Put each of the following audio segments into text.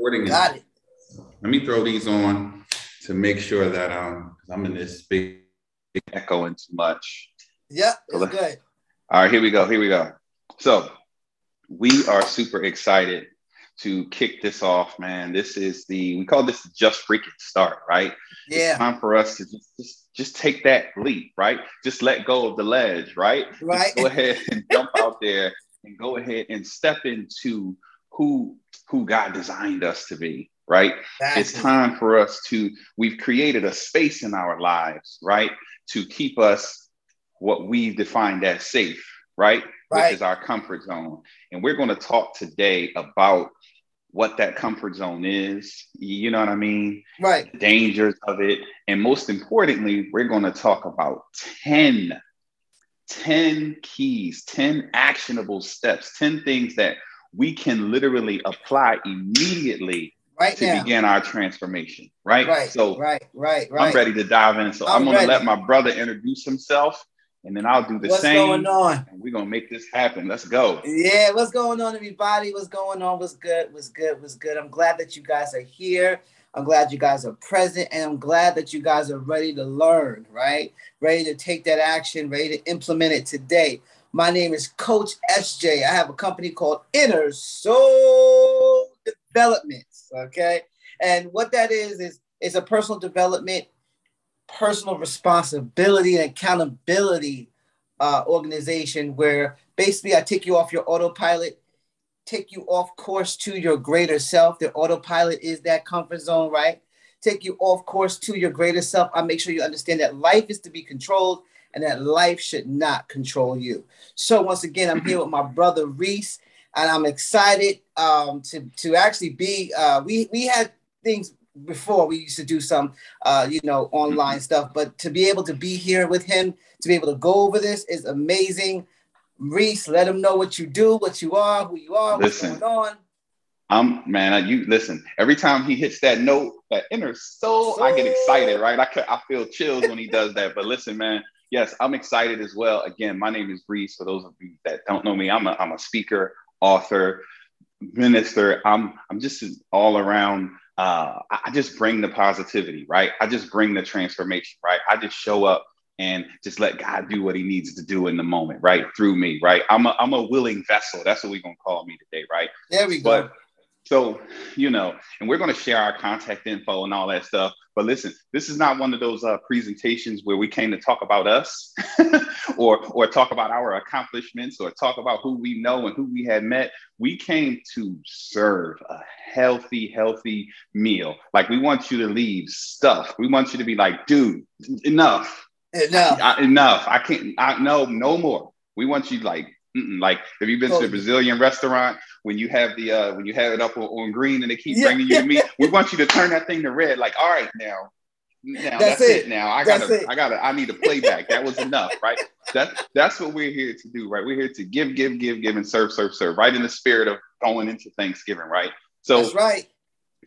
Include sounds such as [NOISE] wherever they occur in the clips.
recording. Got it. Let me throw these on to make sure that um I'm in this big, big echoing too much. Yeah, it's good. All right, here we go. Here we go. So we are super excited to kick this off, man. This is the we call this just freaking start, right? Yeah. It's time for us to just, just just take that leap, right? Just let go of the ledge, right? Right. Just go ahead and jump out there and go ahead and step into who who God designed us to be, right? Exactly. It's time for us to we've created a space in our lives, right? To keep us what we've defined as safe, right? right. Which is our comfort zone. And we're going to talk today about what that comfort zone is. You know what I mean? Right. The dangers of it. And most importantly, we're going to talk about 10, 10 keys, 10 actionable steps, 10 things that we can literally apply immediately right to now. begin our transformation. Right. Right. So right, right, right. I'm ready to dive in. So I'm, I'm going to let my brother introduce himself and then I'll do the what's same. What's going on? And we're gonna make this happen. Let's go. Yeah, what's going on, everybody? What's going on? What's good? What's good? What's good? I'm glad that you guys are here. I'm glad you guys are present, and I'm glad that you guys are ready to learn, right? Ready to take that action, ready to implement it today. My name is Coach SJ. I have a company called Inner Soul Developments. Okay, and what that is is it's a personal development personal responsibility and accountability uh, organization where basically I take you off your autopilot, take you off course to your greater self. The autopilot is that comfort zone, right? Take you off course to your greater self. I make sure you understand that life is to be controlled and that life should not control you. So once again, I'm here with my brother Reese, and I'm excited um, to to actually be. Uh, we we had things before. We used to do some uh, you know online stuff but to be able to be here with him to be able to go over this is amazing. Reese let him know what you do what you are who you are listen, what's going on. I'm man you listen every time he hits that note that inner soul so... i get excited right? I, I feel chills when he does that but listen man yes i'm excited as well again my name is reese for those of you that don't know me i'm a, I'm a speaker author minister i'm i'm just all around uh, I just bring the positivity, right? I just bring the transformation, right? I just show up and just let God do what he needs to do in the moment, right? Through me, right? I'm a, I'm a willing vessel. That's what we're going to call me today, right? There we go. But so, you know, and we're going to share our contact info and all that stuff. But listen, this is not one of those uh, presentations where we came to talk about us [LAUGHS] or, or talk about our accomplishments or talk about who we know and who we had met. We came to serve a healthy, healthy meal. Like we want you to leave stuff. We want you to be like, dude, enough. Enough. I, enough. I can't, I, no, no more. We want you like, Mm-mm. Like, have you been to a Brazilian restaurant when you have the uh when you have it up on, on green and they keep yeah. bringing you to me, [LAUGHS] We want you to turn that thing to red. Like, all right, now, now that's, that's it. it. Now I gotta, I gotta, I need a playback. that was enough, right? That that's what we're here to do, right? We're here to give, give, give, give, and serve, serve, serve, right in the spirit of going into Thanksgiving, right? So that's right.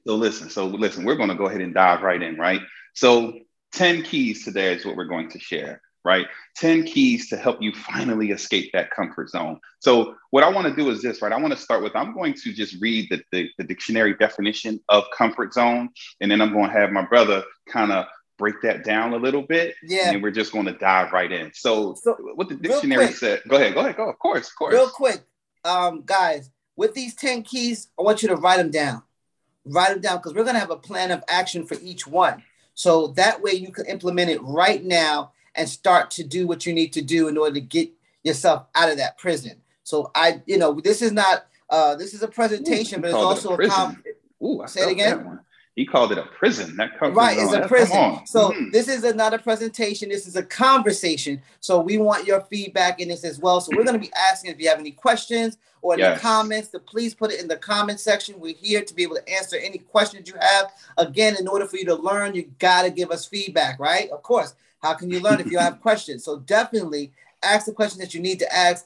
So listen, so listen, we're gonna go ahead and dive right in, right? So 10 keys today is what we're going to share right? 10 keys to help you finally escape that comfort zone. So, what I want to do is this, right? I want to start with I'm going to just read the, the, the dictionary definition of comfort zone, and then I'm going to have my brother kind of break that down a little bit. Yeah. And we're just going to dive right in. So, so what the dictionary said, go ahead, go ahead, go. Of course, of course. Real quick, um, guys, with these 10 keys, I want you to write them down. Write them down because we're going to have a plan of action for each one. So that way you can implement it right now and start to do what you need to do in order to get yourself out of that prison. So I, you know, this is not uh this is a presentation, Ooh, but it's also a, a com- Ooh, I say it again. He called it a prison. That comes right, it's a prison. So mm-hmm. this is another presentation. This is a conversation. So we want your feedback in this as well. So we're going to be asking if you have any questions or any yes. comments, to please put it in the comment section. We're here to be able to answer any questions you have. Again, in order for you to learn, you got to give us feedback, right? Of course. How can you learn if you have questions? So definitely ask the questions that you need to ask,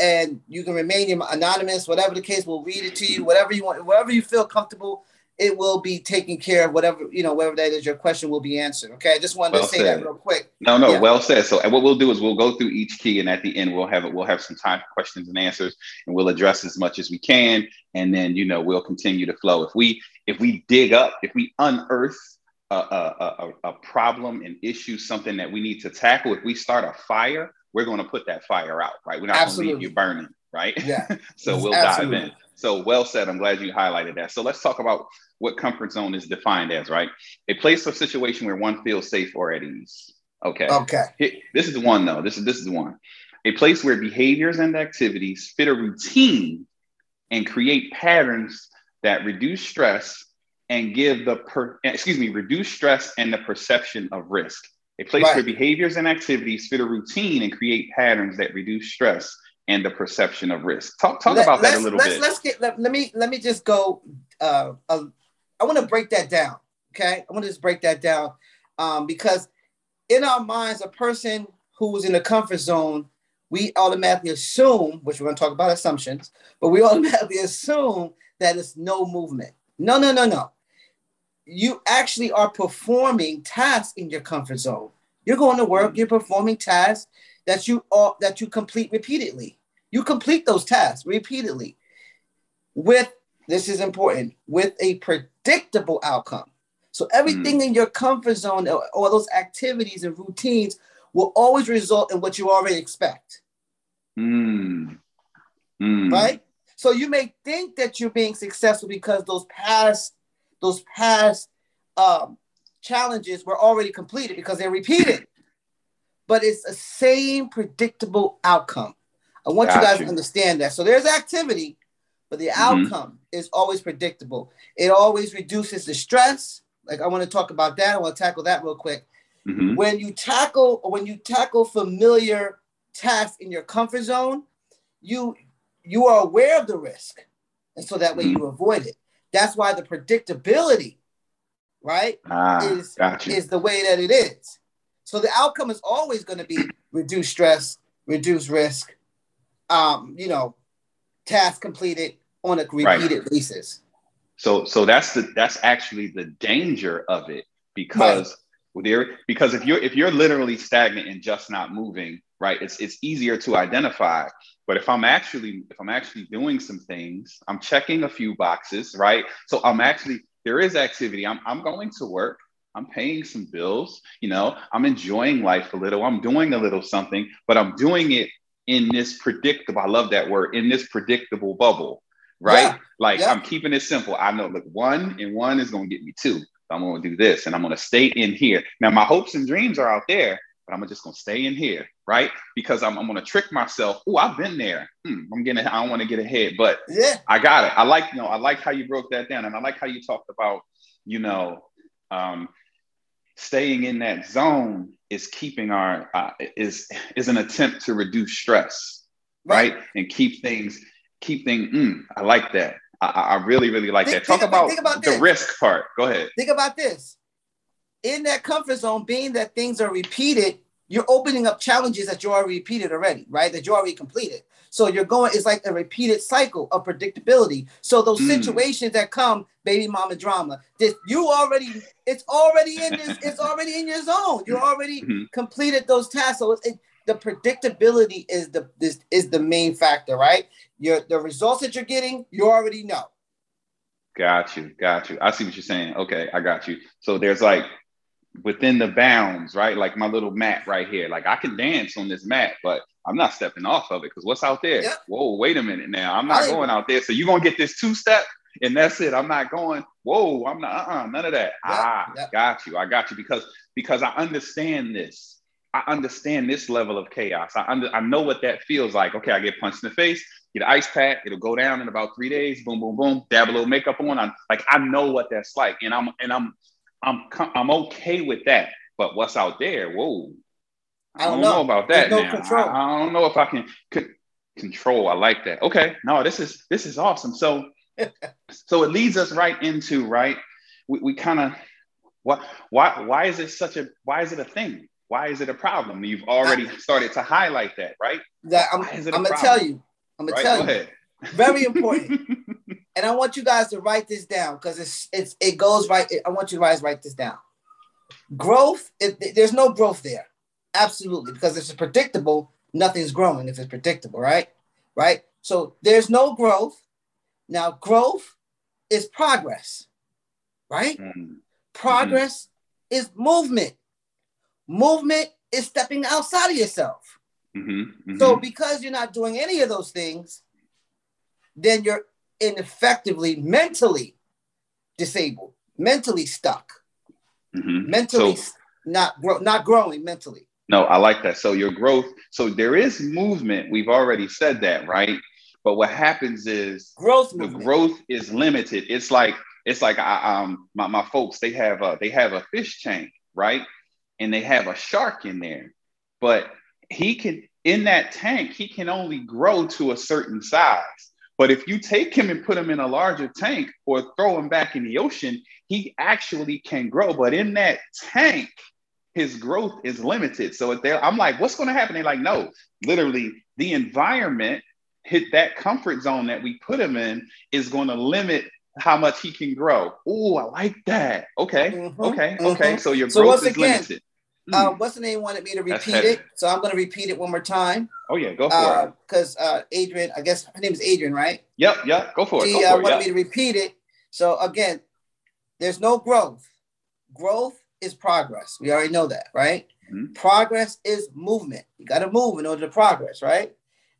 and you can remain anonymous, whatever the case. We'll read it to you, whatever you want, wherever you feel comfortable. it will be taken care of. Whatever you know, whatever that is, your question will be answered. Okay, I just wanted well to say said. that real quick. No, no, yeah. well said. So, what we'll do is we'll go through each key, and at the end, we'll have it. We'll have some time for questions and answers, and we'll address as much as we can, and then you know we'll continue to flow. If we if we dig up, if we unearth a, a, a, a problem, an issue, something that we need to tackle, if we start a fire, we're going to put that fire out, right? We're not going to leave you burning, right? Yeah. [LAUGHS] so we'll Absolutely. dive in. So well said. I'm glad you highlighted that. So let's talk about what comfort zone is defined as, right? A place or situation where one feels safe or at ease. Okay. Okay. This is the one though. This is this is the one. A place where behaviors and activities fit a routine and create patterns that reduce stress and give the per, excuse me, reduce stress and the perception of risk. A place right. where behaviors and activities fit a routine and create patterns that reduce stress and the perception of risk. Talk talk let, about that a little let's, bit. Let's get let, let, me let me just go. Uh, uh, I want to break that down. Okay, I want to just break that down um, because in our minds, a person who's in the comfort zone, we automatically assume, which we're going to talk about assumptions, but we [LAUGHS] automatically assume that it's no movement. No, no, no, no. You actually are performing tasks in your comfort zone. You're going to work. You're performing tasks that you are that you complete repeatedly. You complete those tasks repeatedly with this is important with a predictable outcome. So everything mm. in your comfort zone or, or those activities and routines will always result in what you already expect. Mm. Mm. Right? So you may think that you're being successful because those past those past um, challenges were already completed because they're repeated but it's the same predictable outcome. I want Got you guys you. to understand that. So there's activity, but the mm-hmm. outcome is always predictable. It always reduces the stress. Like I want to talk about that. I want to tackle that real quick. Mm-hmm. When you tackle when you tackle familiar tasks in your comfort zone, you you are aware of the risk, and so that way mm-hmm. you avoid it. That's why the predictability, right, ah, is is the way that it is. So the outcome is always going to be reduce stress, reduce risk, um, you know, task completed on a repeated right. basis. So so that's the that's actually the danger of it because right. there because if you're if you're literally stagnant and just not moving, right, it's it's easier to identify. But if I'm actually if I'm actually doing some things, I'm checking a few boxes, right? So I'm actually there is activity. I'm I'm going to work. I'm paying some bills, you know, I'm enjoying life a little, I'm doing a little something, but I'm doing it in this predictable, I love that word, in this predictable bubble, right? Yeah. Like yeah. I'm keeping it simple. I know, look, one and one is going to get me two. I'm going to do this and I'm going to stay in here. Now, my hopes and dreams are out there, but I'm just going to stay in here, right? Because I'm, I'm going to trick myself. Oh, I've been there. Hmm, I'm getting, I don't want to get ahead, but yeah, I got it. I like, you know, I like how you broke that down. And I like how you talked about, you know, um, staying in that zone is keeping our uh, is is an attempt to reduce stress right, right? and keep things keep things mm, i like that I, I, really really like think, that talk think, about, think about the this. risk part go ahead think about this in that comfort zone being that things are repeated you're opening up challenges that you already repeated already right that you already completed so you're going, it's like a repeated cycle of predictability. So those mm. situations that come, baby mama drama, this you already, it's already in this, [LAUGHS] it's already in your zone. You already mm-hmm. completed those tasks. So it, the predictability is the this is the main factor, right? Your the results that you're getting, you already know. Got you, got you. I see what you're saying. Okay, I got you. So there's like within the bounds, right? Like my little mat right here. Like I can dance on this mat, but I'm not stepping off of it because what's out there? Yep. Whoa, wait a minute now. I'm not going out there. So you're gonna get this two step and that's it. I'm not going, whoa, I'm not uh-uh, none of that. Yep. Ah, yep. got you. I got you because because I understand this. I understand this level of chaos. I under, I know what that feels like. Okay, I get punched in the face, get an ice pack, it'll go down in about three days. Boom, boom, boom. Dab a little makeup on. I'm like, I know what that's like, and I'm and I'm I'm I'm okay with that. But what's out there? Whoa, I don't, I don't know. know. about that. No control. I, I, don't know if I can c- control. I like that. Okay, no, this is this is awesome. So, [LAUGHS] so it leads us right into right. We, we kind of what why why is it such a why is it a thing? Why is it a problem? You've already [LAUGHS] started to highlight that, right? That I'm, I'm gonna tell you. I'm gonna right? tell Go you. Ahead. Very important. [LAUGHS] and I want you guys to write this down because it's it's it goes right. I want you guys to write this down. Growth, it, there's no growth there, absolutely, because if it's predictable. Nothing's growing if it's predictable, right? Right. So there's no growth. Now, growth is progress, right? Mm-hmm. Progress mm-hmm. is movement. Movement is stepping outside of yourself. Mm-hmm. mm-hmm. So because you're not doing any of those things, then you're ineffectively mentally disabled, mentally stuck, mm-hmm. mentally so, not grow, not growing mentally. No, I like that. So your growth. So there is movement. We've already said that, right? But what happens is growth. The movement. growth is limited. It's like it's like I, um my, my folks they have a they have a fish tank, right? And they have a shark in there, but he can in that tank he can only grow to a certain size. But if you take him and put him in a larger tank or throw him back in the ocean, he actually can grow. But in that tank, his growth is limited. So I'm like, what's going to happen? They're like, no, literally, the environment hit that comfort zone that we put him in is going to limit how much he can grow. Oh, I like that. Okay, mm-hmm, okay, mm-hmm. okay. So your so growth is again, limited. Uh, hmm. what's the name wanted me to repeat it, so I'm going to repeat it one more time. Oh yeah, go for uh, it. Because uh, Adrian, I guess her name is Adrian, right? Yep, yep. Go for it. She uh, wanted me to repeat it. So again, there's no growth. Growth is progress. We already know that, right? Mm-hmm. Progress is movement. You got to move in order to progress, right?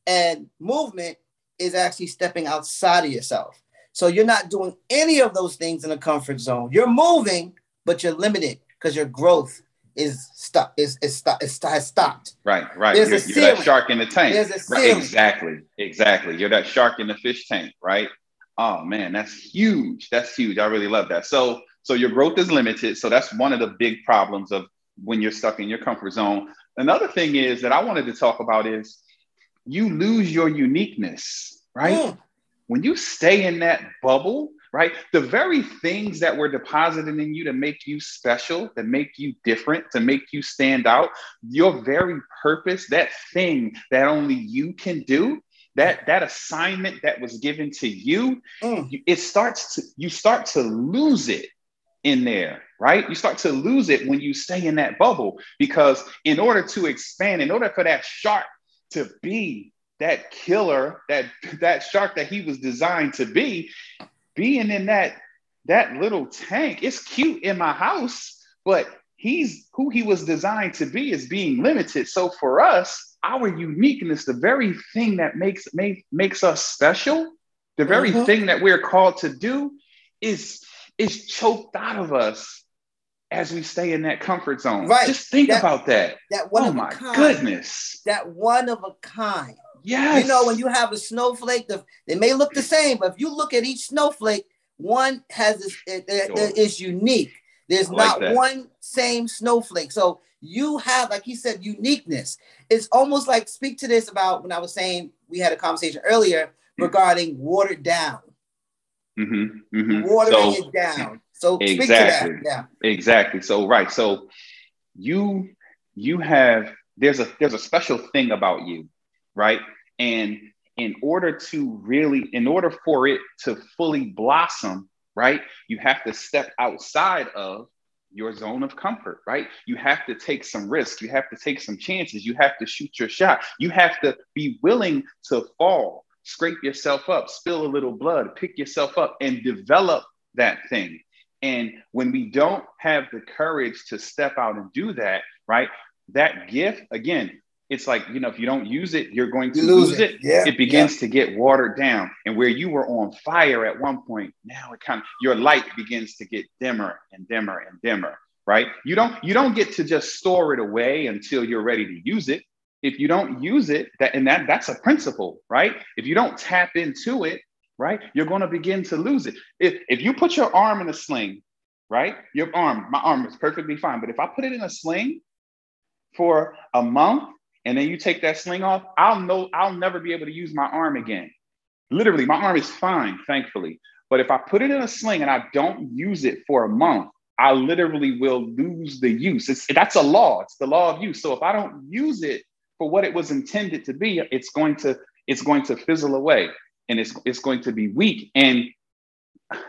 And movement is actually stepping outside of yourself. So you're not doing any of those things in a comfort zone. You're moving, but you're limited because your growth is stuck. Is is stop, is, has stopped. Right, right. There's you're, you're that shark in the tank. There's a right, exactly, exactly. You're that shark in the fish tank, right? Oh man, that's huge. That's huge. I really love that. So so your growth is limited. So that's one of the big problems of when you're stuck in your comfort zone. Another thing is that I wanted to talk about is you lose your uniqueness, right? Mm. When you stay in that bubble, right? The very things that were deposited in you to make you special, to make you different, to make you stand out, your very purpose, that thing that only you can do, that that assignment that was given to you, mm. it starts to you start to lose it in there, right? You start to lose it when you stay in that bubble because in order to expand, in order for that shark to be that killer, that that shark that he was designed to be, being in that that little tank, it's cute in my house, but he's who he was designed to be is being limited. So for us, our uniqueness, the very thing that makes make, makes us special, the very mm-hmm. thing that we're called to do, is is choked out of us as we stay in that comfort zone. Right. Just think that, about that. That one oh of my a kind. goodness. That one of a kind. Yes. You know, when you have a snowflake, the, they may look the same, but if you look at each snowflake, one has this, it, it, it is unique. There's like not that. one same snowflake. So you have, like he said, uniqueness. It's almost like speak to this about when I was saying we had a conversation earlier regarding watered down. Mm-hmm, mm-hmm. Watering so, it down. So exactly. Yeah. Exactly. So right. So you you have there's a there's a special thing about you, right? And in order to really, in order for it to fully blossom, right, you have to step outside of your zone of comfort, right? You have to take some risks. You have to take some chances. You have to shoot your shot. You have to be willing to fall, scrape yourself up, spill a little blood, pick yourself up, and develop that thing. And when we don't have the courage to step out and do that, right? That gift, again, it's like you know if you don't use it you're going to you lose, lose, it, it. Yeah, it begins yeah. to get watered down. And where you were on fire at one point now it kind of your light begins to get dimmer and dimmer and dimmer right? You don't you don't get to just store it away until you're ready to use it. If you don't use it that and that that's a principle right? If you don't tap into it right you're going to begin to lose it. If, if you put your arm in a sling right your arm my arm is perfectly fine but if i put it in a sling for a month and then you take that sling off, I'll know I'll never be able to use my arm again. Literally, my arm is fine, thankfully. But if I put it in a sling and I don't use it for a month, I literally will lose the use. It's, that's a law. It's the law of use. So if I don't use it for what it was intended to be, it's going to it's going to fizzle away and it's it's going to be weak. And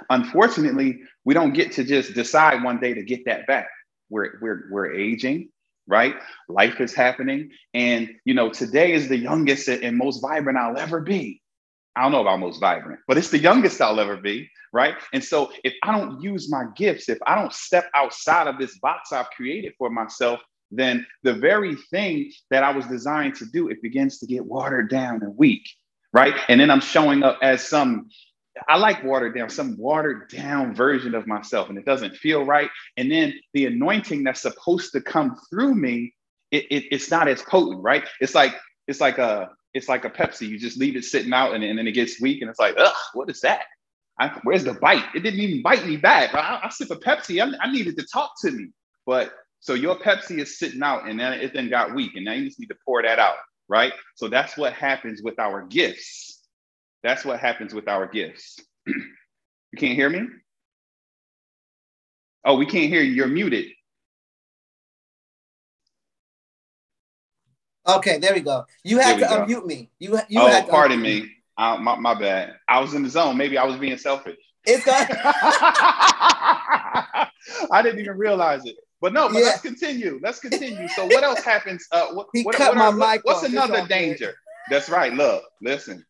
unfortunately, we don't get to just decide one day to get that back. We're, we're, we're aging, right? Life is happening. And, you know, today is the youngest and most vibrant I'll ever be. I don't know about most vibrant, but it's the youngest I'll ever be, right? And so if I don't use my gifts, if I don't step outside of this box I've created for myself, then the very thing that I was designed to do, it begins to get watered down and weak, right? And then I'm showing up as some, I like watered down, some watered down version of myself, and it doesn't feel right. And then the anointing that's supposed to come through me, it, it, it's not as potent, right? It's like it's like a it's like a Pepsi. You just leave it sitting out, and, and then it gets weak, and it's like, ugh, what is that? I, where's the bite? It didn't even bite me back. I, I sip a Pepsi. I, I needed to talk to me, but so your Pepsi is sitting out and then it then got weak. And now you just need to pour that out, right? So that's what happens with our gifts. That's what happens with our gifts. [CLEARS THROAT] you can't hear me? Oh, we can't hear you. You're muted. Okay, there we go. You had to go. unmute me. You, you oh, had to pardon me. Uh, my, my bad. I was in the zone. Maybe I was being selfish. It's got. [LAUGHS] I didn't even realize it. But no, but yeah. let's continue. Let's continue. So what else happens? Uh, what, he what, cut what, my mic What's another danger? That's right. Look, listen.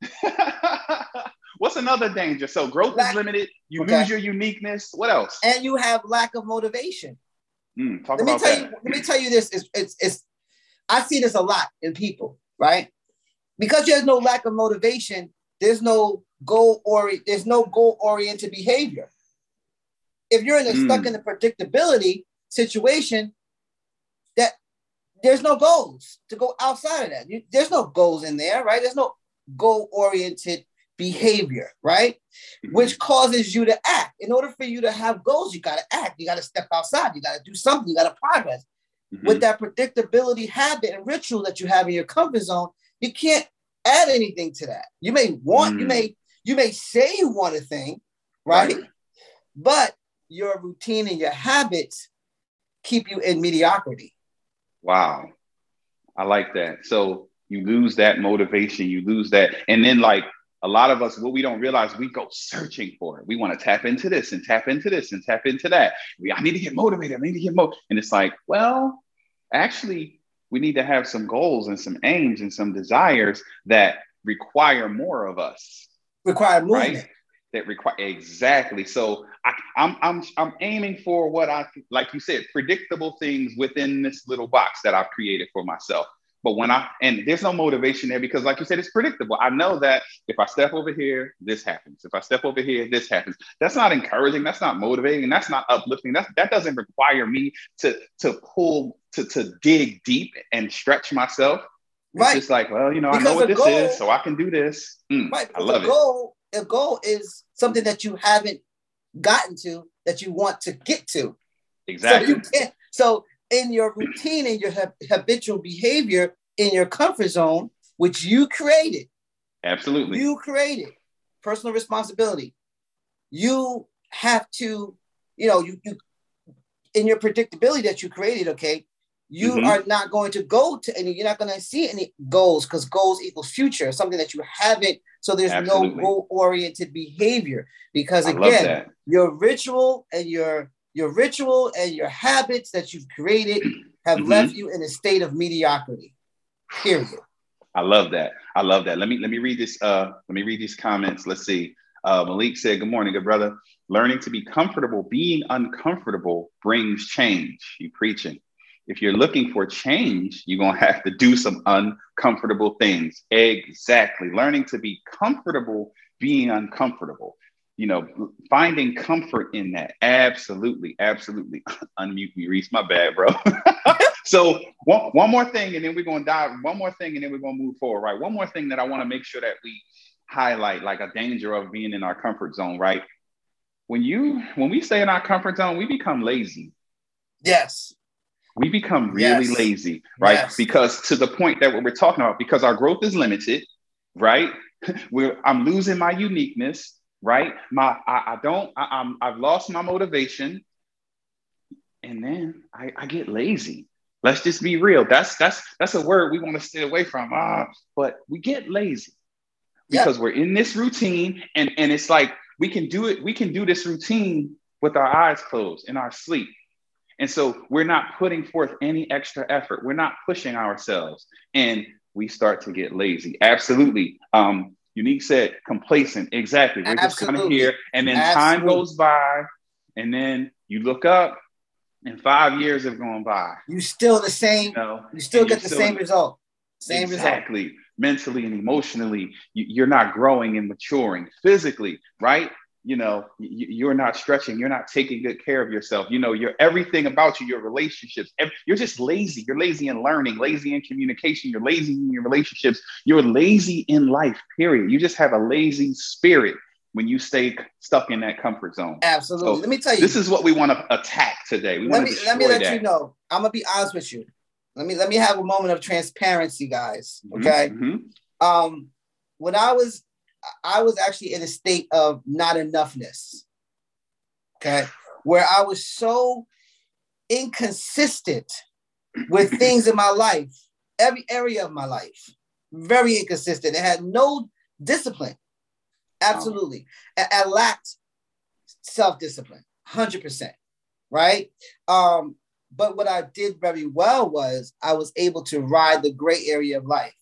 [LAUGHS] what's another danger? So growth lack, is limited. You okay. lose your uniqueness. What else? And you have lack of motivation. Mm, let me tell that. you. Let me tell you this. It's, it's it's I see this a lot in people, right? Because there's no lack of motivation. There's no goal or there's no goal oriented behavior. If you're in a, mm. stuck in the predictability, situation there's no goals to go outside of that. You, there's no goals in there, right? There's no goal oriented behavior, right? Mm-hmm. Which causes you to act. In order for you to have goals, you got to act. You got to step outside. You got to do something. You got to progress. Mm-hmm. With that predictability habit and ritual that you have in your comfort zone, you can't add anything to that. You may want, mm. you may, you may say you want a thing, right? right? But your routine and your habits keep you in mediocrity. Wow. I like that. So you lose that motivation, you lose that. And then, like a lot of us, what we don't realize, we go searching for it. We want to tap into this and tap into this and tap into that. We, I need to get motivated. I need to get mo. And it's like, well, actually, we need to have some goals and some aims and some desires that require more of us. Require movement. Right? That require exactly. So I, I'm I'm I'm aiming for what I like you said, predictable things within this little box that I've created for myself. But when I and there's no motivation there because, like you said, it's predictable. I know that if I step over here, this happens. If I step over here, this happens. That's not encouraging. That's not motivating. That's not uplifting. That that doesn't require me to to pull to to dig deep and stretch myself. It's just like, well, you know, because I know what this goal, is, so I can do this. Mm, right. I love goal, it. The goal is something that you haven't gotten to that you want to get to. Exactly. So you can't. So in your routine and your habitual behavior in your comfort zone, which you created. Absolutely. You created personal responsibility. You have to, you know, you, you in your predictability that you created, okay, you mm-hmm. are not going to go to any, you're not going to see any goals because goals equals future, something that you haven't. So there's Absolutely. no goal oriented behavior because again, your ritual and your your ritual and your habits that you've created [CLEARS THROAT] have mm-hmm. left you in a state of mediocrity. Period. I love that. I love that. Let me let me read this. Uh, let me read these comments. Let's see. Uh, Malik said, "Good morning, good brother. Learning to be comfortable, being uncomfortable brings change. You preaching if you're looking for change, you're going to have to do some uncomfortable things. Exactly. Learning to be comfortable being uncomfortable. You know, finding comfort in that. Absolutely. Absolutely. [LAUGHS] Unmute me, Reese. My bad, bro. [LAUGHS] so, one, one more thing, and then we're going to dive. One more thing, and then we're going to move forward, right? One more thing that I want to make sure that we highlight, like a danger of being in our comfort zone, right? When you, when we stay in our comfort zone, we become lazy. Yes we become really yes. lazy, right? Yes. Because to the point that what we're talking about, because our growth is limited, right? [LAUGHS] We're I'm losing my uniqueness, right? My I, I don't I, I'm I've lost my motivation, and then I, I get lazy. Let's just be real. That's that's that's a word we want to stay away from. Ah, but we get lazy because yep. we're in this routine, and and it's like we can do it, we can do this routine with our eyes closed in our sleep. And so we're not putting forth any extra effort. We're not pushing ourselves. And we start to get lazy. Absolutely. Um, Unique said complacent. Exactly. We're just kind of here. And then Absolutely. time goes by. And then you look up and five years have gone by. You still the same. You, know, you still get the still, same result. Same exactly. result. Mentally and emotionally, you're not growing and maturing. Physically, right? You know you're not stretching you're not taking good care of yourself. You know you're everything about you your relationships you're just lazy. You're lazy in learning lazy in communication. You're lazy in your relationships. You're lazy in life period. You just have a lazy spirit when you stay stuck in that comfort zone. Absolutely. So let me tell you this is what we want to attack today. We let me let me let that. you know. I'm gonna be honest with you. Let me let me have a moment of transparency guys mm-hmm, okay? mm-hmm. um when i was I was actually in a state of not enoughness. Okay. Where I was so inconsistent with [CLEARS THROAT] things in my life, every area of my life, very inconsistent. It had no discipline. Absolutely. I, I lacked self-discipline, 100%. Right. Um, but what I did very well was I was able to ride the gray area of life.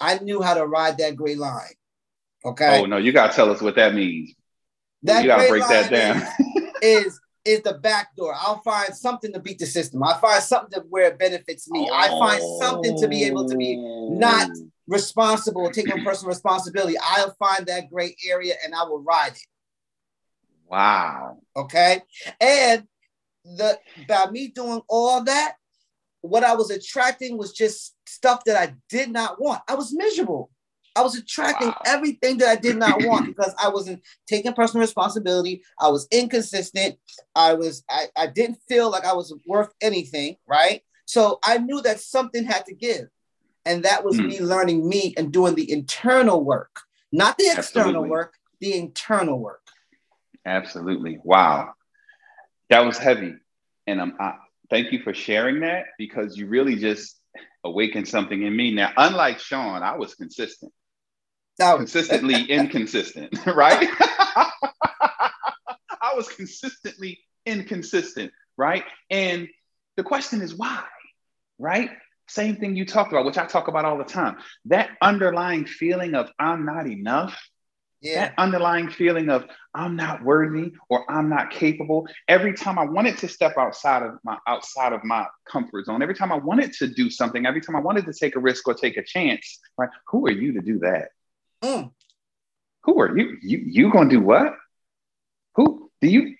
I knew how to ride that gray line. Okay. Oh no, you gotta tell us what that means. That you gotta break that down. Is, [LAUGHS] is is the back door. I'll find something to beat the system. I find something to where it benefits me. Oh. I find something to be able to be not responsible, taking personal responsibility. I'll find that gray area and I will ride it. Wow. Okay. And the by me doing all that, what I was attracting was just stuff that I did not want. I was miserable. I was attracting wow. everything that I did not want [CLEARS THROAT] because I wasn't taking personal responsibility. I was inconsistent. I was I, I didn't feel like I was worth anything, right? So I knew that something had to give. And that was mm. me learning me and doing the internal work, not the external Absolutely. work, the internal work. Absolutely. Wow. That was heavy. And I'm I, thank you for sharing that because you really just awakened something in me. Now, unlike Sean, I was consistent. No. Consistently inconsistent, [LAUGHS] right? I was consistently inconsistent, right? And the question is why, right? Same thing you talked about, which I talk about all the time. That underlying feeling of I'm not enough, yeah. that underlying feeling of I'm not worthy or I'm not capable. Every time I wanted to step outside of my outside of my comfort zone, every time I wanted to do something, every time I wanted to take a risk or take a chance, right? Who are you to do that? Mm. Who are you? You you gonna do what? Who do you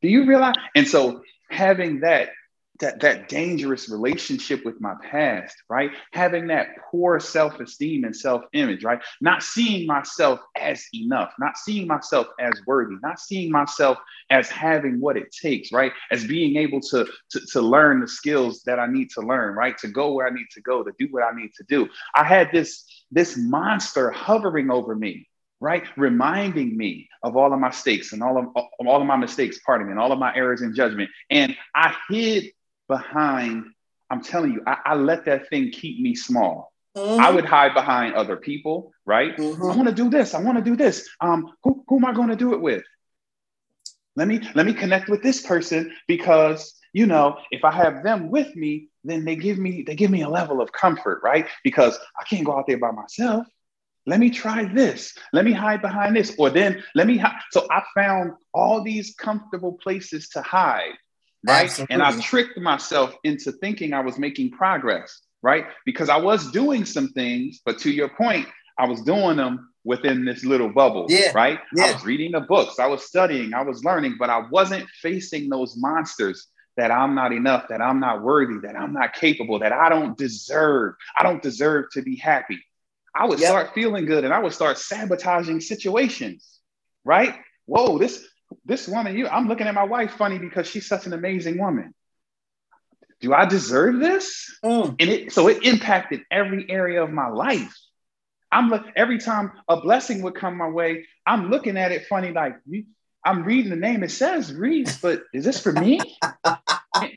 do you realize? And so having that that that dangerous relationship with my past, right? Having that poor self-esteem and self-image, right? Not seeing myself as enough, not seeing myself as worthy, not seeing myself as having what it takes, right? As being able to, to, to learn the skills that I need to learn, right? To go where I need to go, to do what I need to do. I had this this monster hovering over me, right? Reminding me of all of my mistakes and all of all of my mistakes, pardon me, and all of my errors in judgment. And I hid behind, I'm telling you, I, I let that thing keep me small. Mm-hmm. I would hide behind other people, right? Mm-hmm. I want to do this. I want to do this. Um, who, who am I going to do it with? Let me let me connect with this person because you know if I have them with me, then they give me they give me a level of comfort, right? Because I can't go out there by myself. Let me try this. Let me hide behind this, or then let me. Hi- so I found all these comfortable places to hide, right? Absolutely. And I tricked myself into thinking I was making progress, right? Because I was doing some things, but to your point, I was doing them within this little bubble, yeah. right? Yeah. I was reading the books, I was studying, I was learning, but I wasn't facing those monsters that I'm not enough, that I'm not worthy, that I'm not capable, that I don't deserve. I don't deserve to be happy. I would yep. start feeling good and I would start sabotaging situations, right? Whoa, this this woman, you I'm looking at my wife funny because she's such an amazing woman. Do I deserve this? Mm. And it so it impacted every area of my life. I'm look every time a blessing would come my way, I'm looking at it funny, like you I'm reading the name. It says Reese, but is this for me?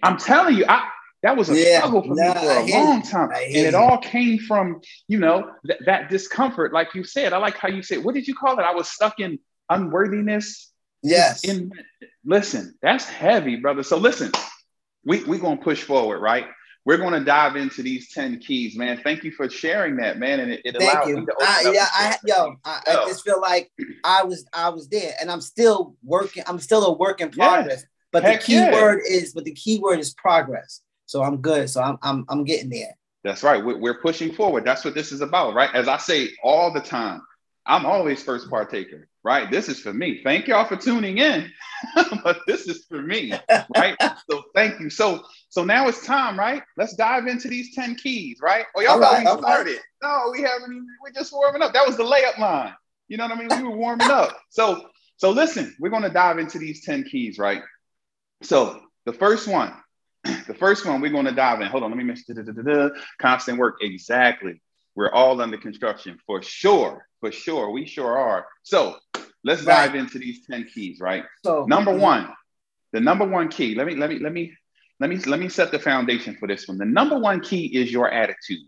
I'm telling you, I that was a yeah, struggle for nah, me for a long time. And it all came from, you know, th- that discomfort. Like you said, I like how you said, what did you call it? I was stuck in unworthiness. Yes. In, listen, that's heavy, brother. So listen, we we're gonna push forward, right? We're gonna dive into these 10 keys, man. Thank you for sharing that, man. And it, it Thank you. I, yeah, I yo, I, I, just feel like I was I was there and I'm still working, I'm still a work in progress. Yeah. But Heck the key yeah. word is, but the key word is progress. So I'm good. So I'm I'm I'm getting there. That's right. We're, we're pushing forward. That's what this is about, right? As I say all the time, I'm always first partaker, right? This is for me. Thank y'all for tuning in, [LAUGHS] but this is for me, right? [LAUGHS] so thank you. So so now it's time, right? Let's dive into these 10 keys, right? Oh, y'all already right, started. Right. No, we haven't even, we're just warming up. That was the layup line. You know what I mean? We were warming up. So so listen, we're gonna dive into these 10 keys, right? So the first one, [CLEARS THROAT] the first one we're going to dive in. Hold on, let me miss constant work. Exactly. We're all under construction for sure. For sure. We sure are. So let's right. dive into these 10 keys, right? So number mm-hmm. one, the number one key. Let me let me let me let me let me set the foundation for this one. The number one key is your attitude.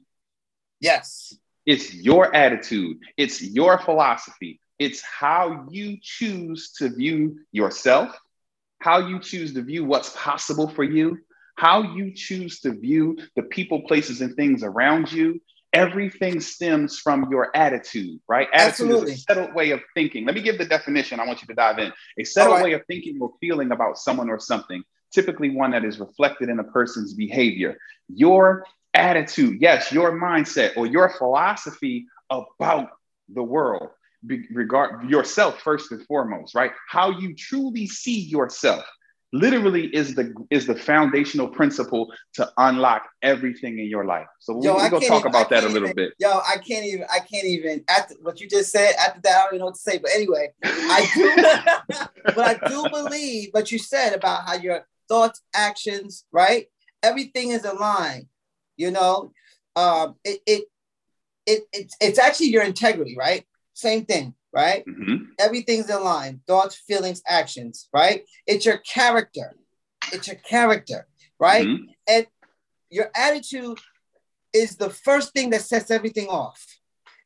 Yes. It's your attitude. It's your philosophy. It's how you choose to view yourself, how you choose to view what's possible for you, how you choose to view the people, places, and things around you. Everything stems from your attitude, right? Attitude Absolutely. is a settled way of thinking. Let me give the definition. I want you to dive in. A settled right. way of thinking or feeling about someone or something, typically one that is reflected in a person's behavior. Your attitude, yes, your mindset or your philosophy about the world regard yourself first and foremost, right? How you truly see yourself literally is the is the foundational principle to unlock everything in your life. So yo, we're gonna talk even, about that a little even, bit. Yo, I can't even I can't even after what you just said, after that, I don't even know what to say. But anyway, I do [LAUGHS] but I do believe what you said about how your thoughts, actions, right? Everything is aligned, you know. Um it it it, it it's actually your integrity, right? Same thing, right? Mm-hmm. Everything's in line thoughts, feelings, actions, right? It's your character. It's your character, right? Mm-hmm. And your attitude is the first thing that sets everything off.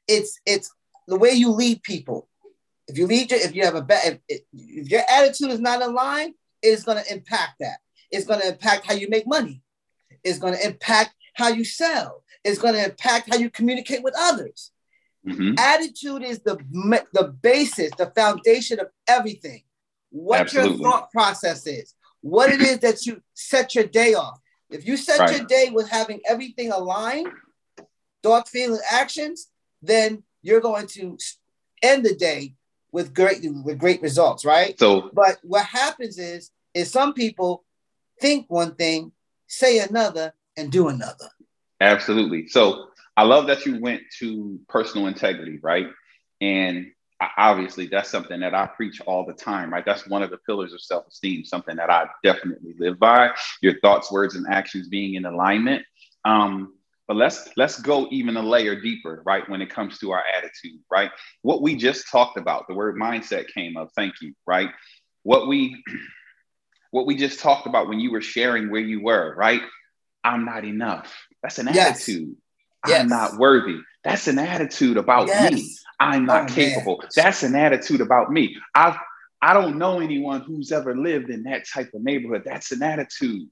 It's it's the way you lead people. If you lead, your, if you have a bad, if, if your attitude is not in line, it's going to impact that. It's going to impact how you make money. It's going to impact how you sell. It's going to impact how you communicate with others. Mm-hmm. Attitude is the the basis, the foundation of everything. What Absolutely. your thought process is, what it is that you set your day off. If you set right. your day with having everything aligned, thought, feeling, actions, then you're going to end the day with great with great results, right? So, but what happens is is some people think one thing, say another, and do another. Absolutely. So I love that you went to personal integrity, right? And obviously, that's something that I preach all the time, right? That's one of the pillars of self esteem, something that I definitely live by. Your thoughts, words, and actions being in alignment. Um, but let's let's go even a layer deeper, right? When it comes to our attitude, right? What we just talked about, the word mindset came up. Thank you, right? What we [CLEARS THROAT] what we just talked about when you were sharing where you were, right? I'm not enough. That's an yes. attitude. Yes. I'm not worthy. That's an attitude about yes. me. I'm not oh, capable. Man. That's an attitude about me. I've I don't know anyone who's ever lived in that type of neighborhood. That's an attitude,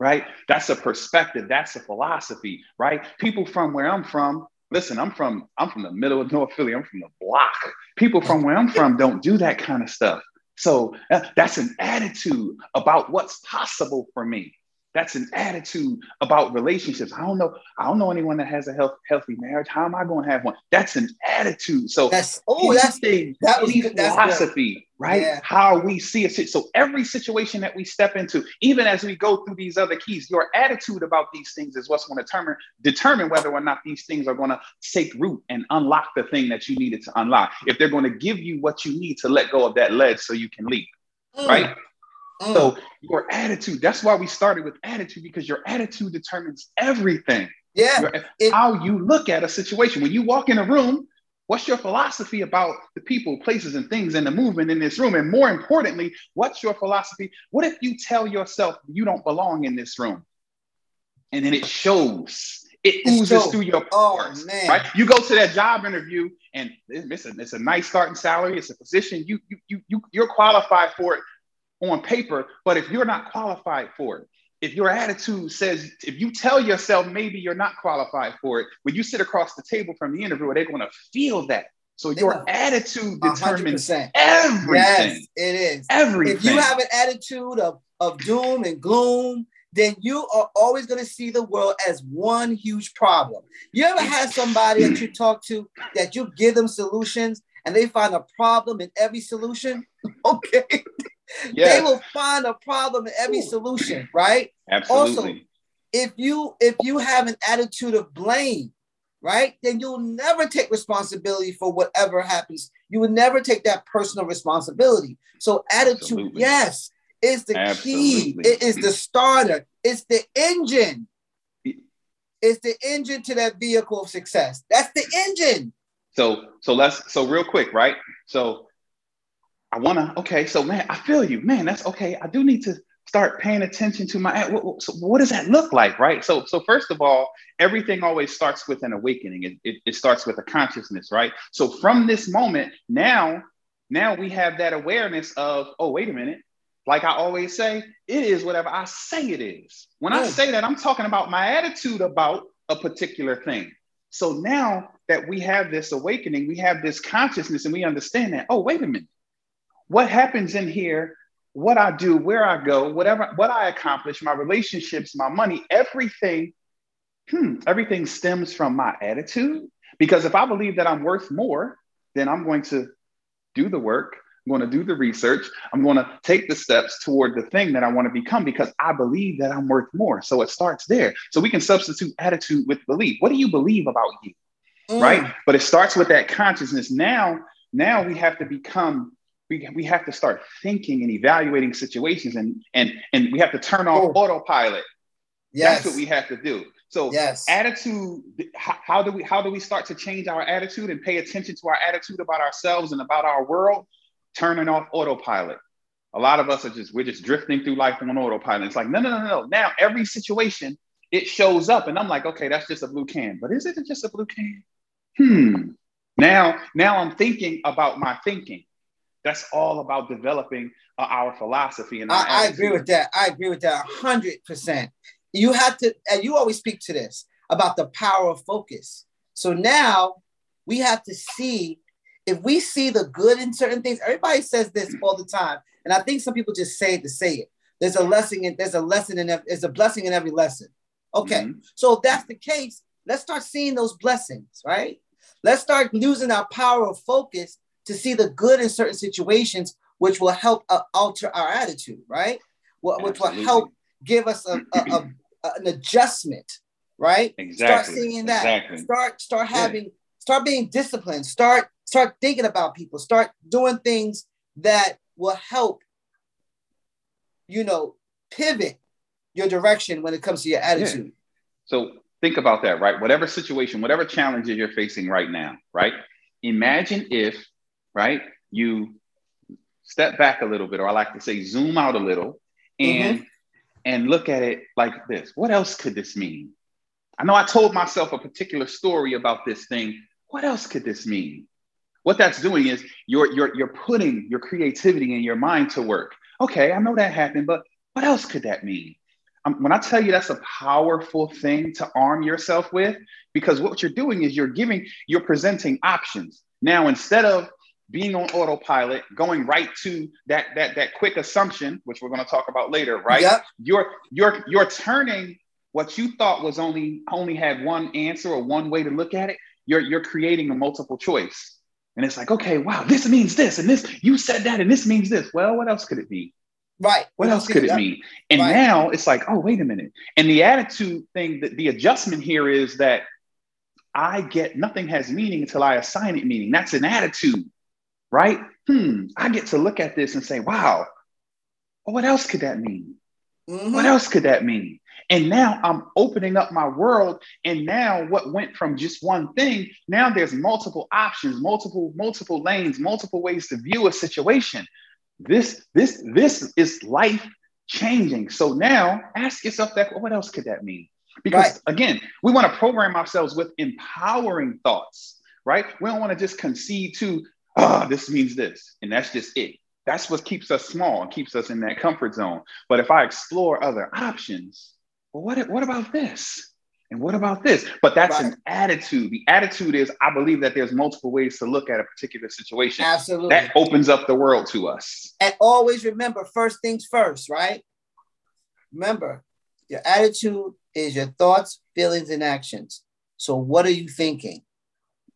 right? That's a perspective. That's a philosophy, right? People from where I'm from, listen, I'm from I'm from the middle of North Philly. I'm from the block. People from where I'm from don't do that kind of stuff. So uh, that's an attitude about what's possible for me. That's an attitude about relationships. I don't know. I don't know anyone that has a health, healthy marriage. How am I going to have one? That's an attitude. So that's oh, that's the that was good. philosophy, right? Yeah. How we see it. So every situation that we step into, even as we go through these other keys, your attitude about these things is what's going to determine determine whether or not these things are going to take root and unlock the thing that you needed to unlock. If they're going to give you what you need to let go of that ledge so you can leap, mm. right? Mm. So your attitude, that's why we started with attitude, because your attitude determines everything. Yeah. It, how you look at a situation. When you walk in a room, what's your philosophy about the people, places, and things and the movement in this room? And more importantly, what's your philosophy? What if you tell yourself you don't belong in this room? And then it shows it oozes so, through your oh, pores, oh, right? You go to that job interview, and it's a, it's a nice starting salary. It's a position you you you you you're qualified for it on paper, but if you're not qualified for it, if your attitude says, if you tell yourself maybe you're not qualified for it, when you sit across the table from the interviewer, they're going to feel that. So your attitude determines 100%. everything. Yes, it is. Everything. If you have an attitude of, of doom and gloom, then you are always going to see the world as one huge problem. You ever had somebody that you [CLEARS THROAT] talk to that you give them solutions and they find a problem in every solution? [LAUGHS] Okay. Yes. They will find a problem in every solution, right? Absolutely. Also, if you if you have an attitude of blame, right, then you'll never take responsibility for whatever happens. You will never take that personal responsibility. So attitude, Absolutely. yes, is the Absolutely. key. It is the starter. It's the engine. It's the engine to that vehicle of success. That's the engine. So so let's so real quick, right? So I want to, okay, so man, I feel you, man. That's okay. I do need to start paying attention to my, what, so what does that look like, right? So, so first of all, everything always starts with an awakening. It, it, it starts with a consciousness, right? So from this moment, now, now we have that awareness of, oh, wait a minute. Like I always say, it is whatever I say it is. When I say that, I'm talking about my attitude about a particular thing. So now that we have this awakening, we have this consciousness, and we understand that, oh, wait a minute what happens in here, what I do, where I go, whatever, what I accomplish, my relationships, my money, everything, hmm, everything stems from my attitude. Because if I believe that I'm worth more, then I'm going to do the work. I'm going to do the research. I'm going to take the steps toward the thing that I want to become because I believe that I'm worth more. So it starts there. So we can substitute attitude with belief. What do you believe about you? Mm. Right. But it starts with that consciousness. Now, now we have to become we, we have to start thinking and evaluating situations and and and we have to turn off autopilot. Yes. that's what we have to do. So yes. attitude how, how, do we how do we start to change our attitude and pay attention to our attitude about ourselves and about our world? Turning off autopilot. A lot of us are just we're just drifting through life on autopilot. It's like no no no no. Now every situation it shows up and i'm like okay that's just a blue can. But is it just a blue can? Hmm. Now now i'm thinking about my thinking that's all about developing uh, our philosophy. And I, I, agree with that. I agree with that hundred percent. You have to, and you always speak to this about the power of focus. So now we have to see if we see the good in certain things. Everybody says this all the time, and I think some people just say it to say it. There's a lesson in there's a lesson in there's a blessing in every lesson. Okay, mm-hmm. so if that's the case, let's start seeing those blessings, right? Let's start using our power of focus to see the good in certain situations, which will help uh, alter our attitude, right? Well, which will help give us a, a, a, an adjustment, right? Exactly. Start seeing that. Exactly. Start start having yeah. start being disciplined. Start start thinking about people. Start doing things that will help. You know, pivot your direction when it comes to your attitude. Yeah. So think about that, right? Whatever situation, whatever challenges you're facing right now, right? Imagine if right? You step back a little bit, or I like to say zoom out a little and mm-hmm. and look at it like this. What else could this mean? I know I told myself a particular story about this thing. What else could this mean? What that's doing is you're you're you're putting your creativity and your mind to work. Okay, I know that happened, but what else could that mean? Um, when I tell you that's a powerful thing to arm yourself with, because what you're doing is you're giving, you're presenting options. Now, instead of being on autopilot, going right to that that that quick assumption, which we're going to talk about later, right? Yep. You're you're you're turning what you thought was only only had one answer or one way to look at it. You're you're creating a multiple choice, and it's like, okay, wow, this means this, and this you said that, and this means this. Well, what else could it be? Right. What else could it mean? And right. now it's like, oh, wait a minute. And the attitude thing, that the adjustment here is that I get nothing has meaning until I assign it meaning. That's an attitude right? Hmm, I get to look at this and say, wow, what else could that mean? Mm-hmm. What else could that mean? And now I'm opening up my world. And now what went from just one thing, now there's multiple options, multiple, multiple lanes, multiple ways to view a situation. This, this, this is life changing. So now ask yourself that what else could that mean? Because right. again, we want to program ourselves with empowering thoughts, right? We don't want to just concede to, ah, this means this, and that's just it. That's what keeps us small and keeps us in that comfort zone. But if I explore other options, well, what, what about this? And what about this? But that's right. an attitude. The attitude is I believe that there's multiple ways to look at a particular situation. Absolutely. That opens up the world to us. And always remember first things first, right? Remember, your attitude is your thoughts, feelings, and actions. So what are you thinking?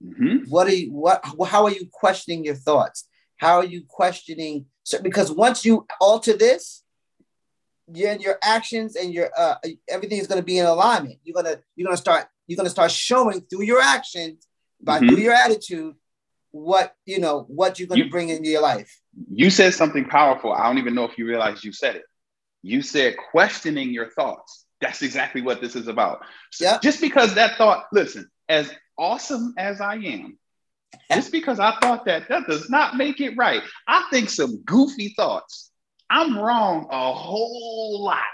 Mm-hmm. What are you what how are you questioning your thoughts? How are you questioning so because once you alter this, your your actions and your uh everything is going to be in alignment. You're gonna you're gonna start you're gonna start showing through your actions by mm-hmm. through your attitude what you know what you're going to bring into your life. You said something powerful. I don't even know if you realize you said it. You said questioning your thoughts. That's exactly what this is about. Yeah. Just because that thought, listen, as awesome as I am, just because I thought that, that does not make it right. I think some goofy thoughts I'm wrong a whole lot.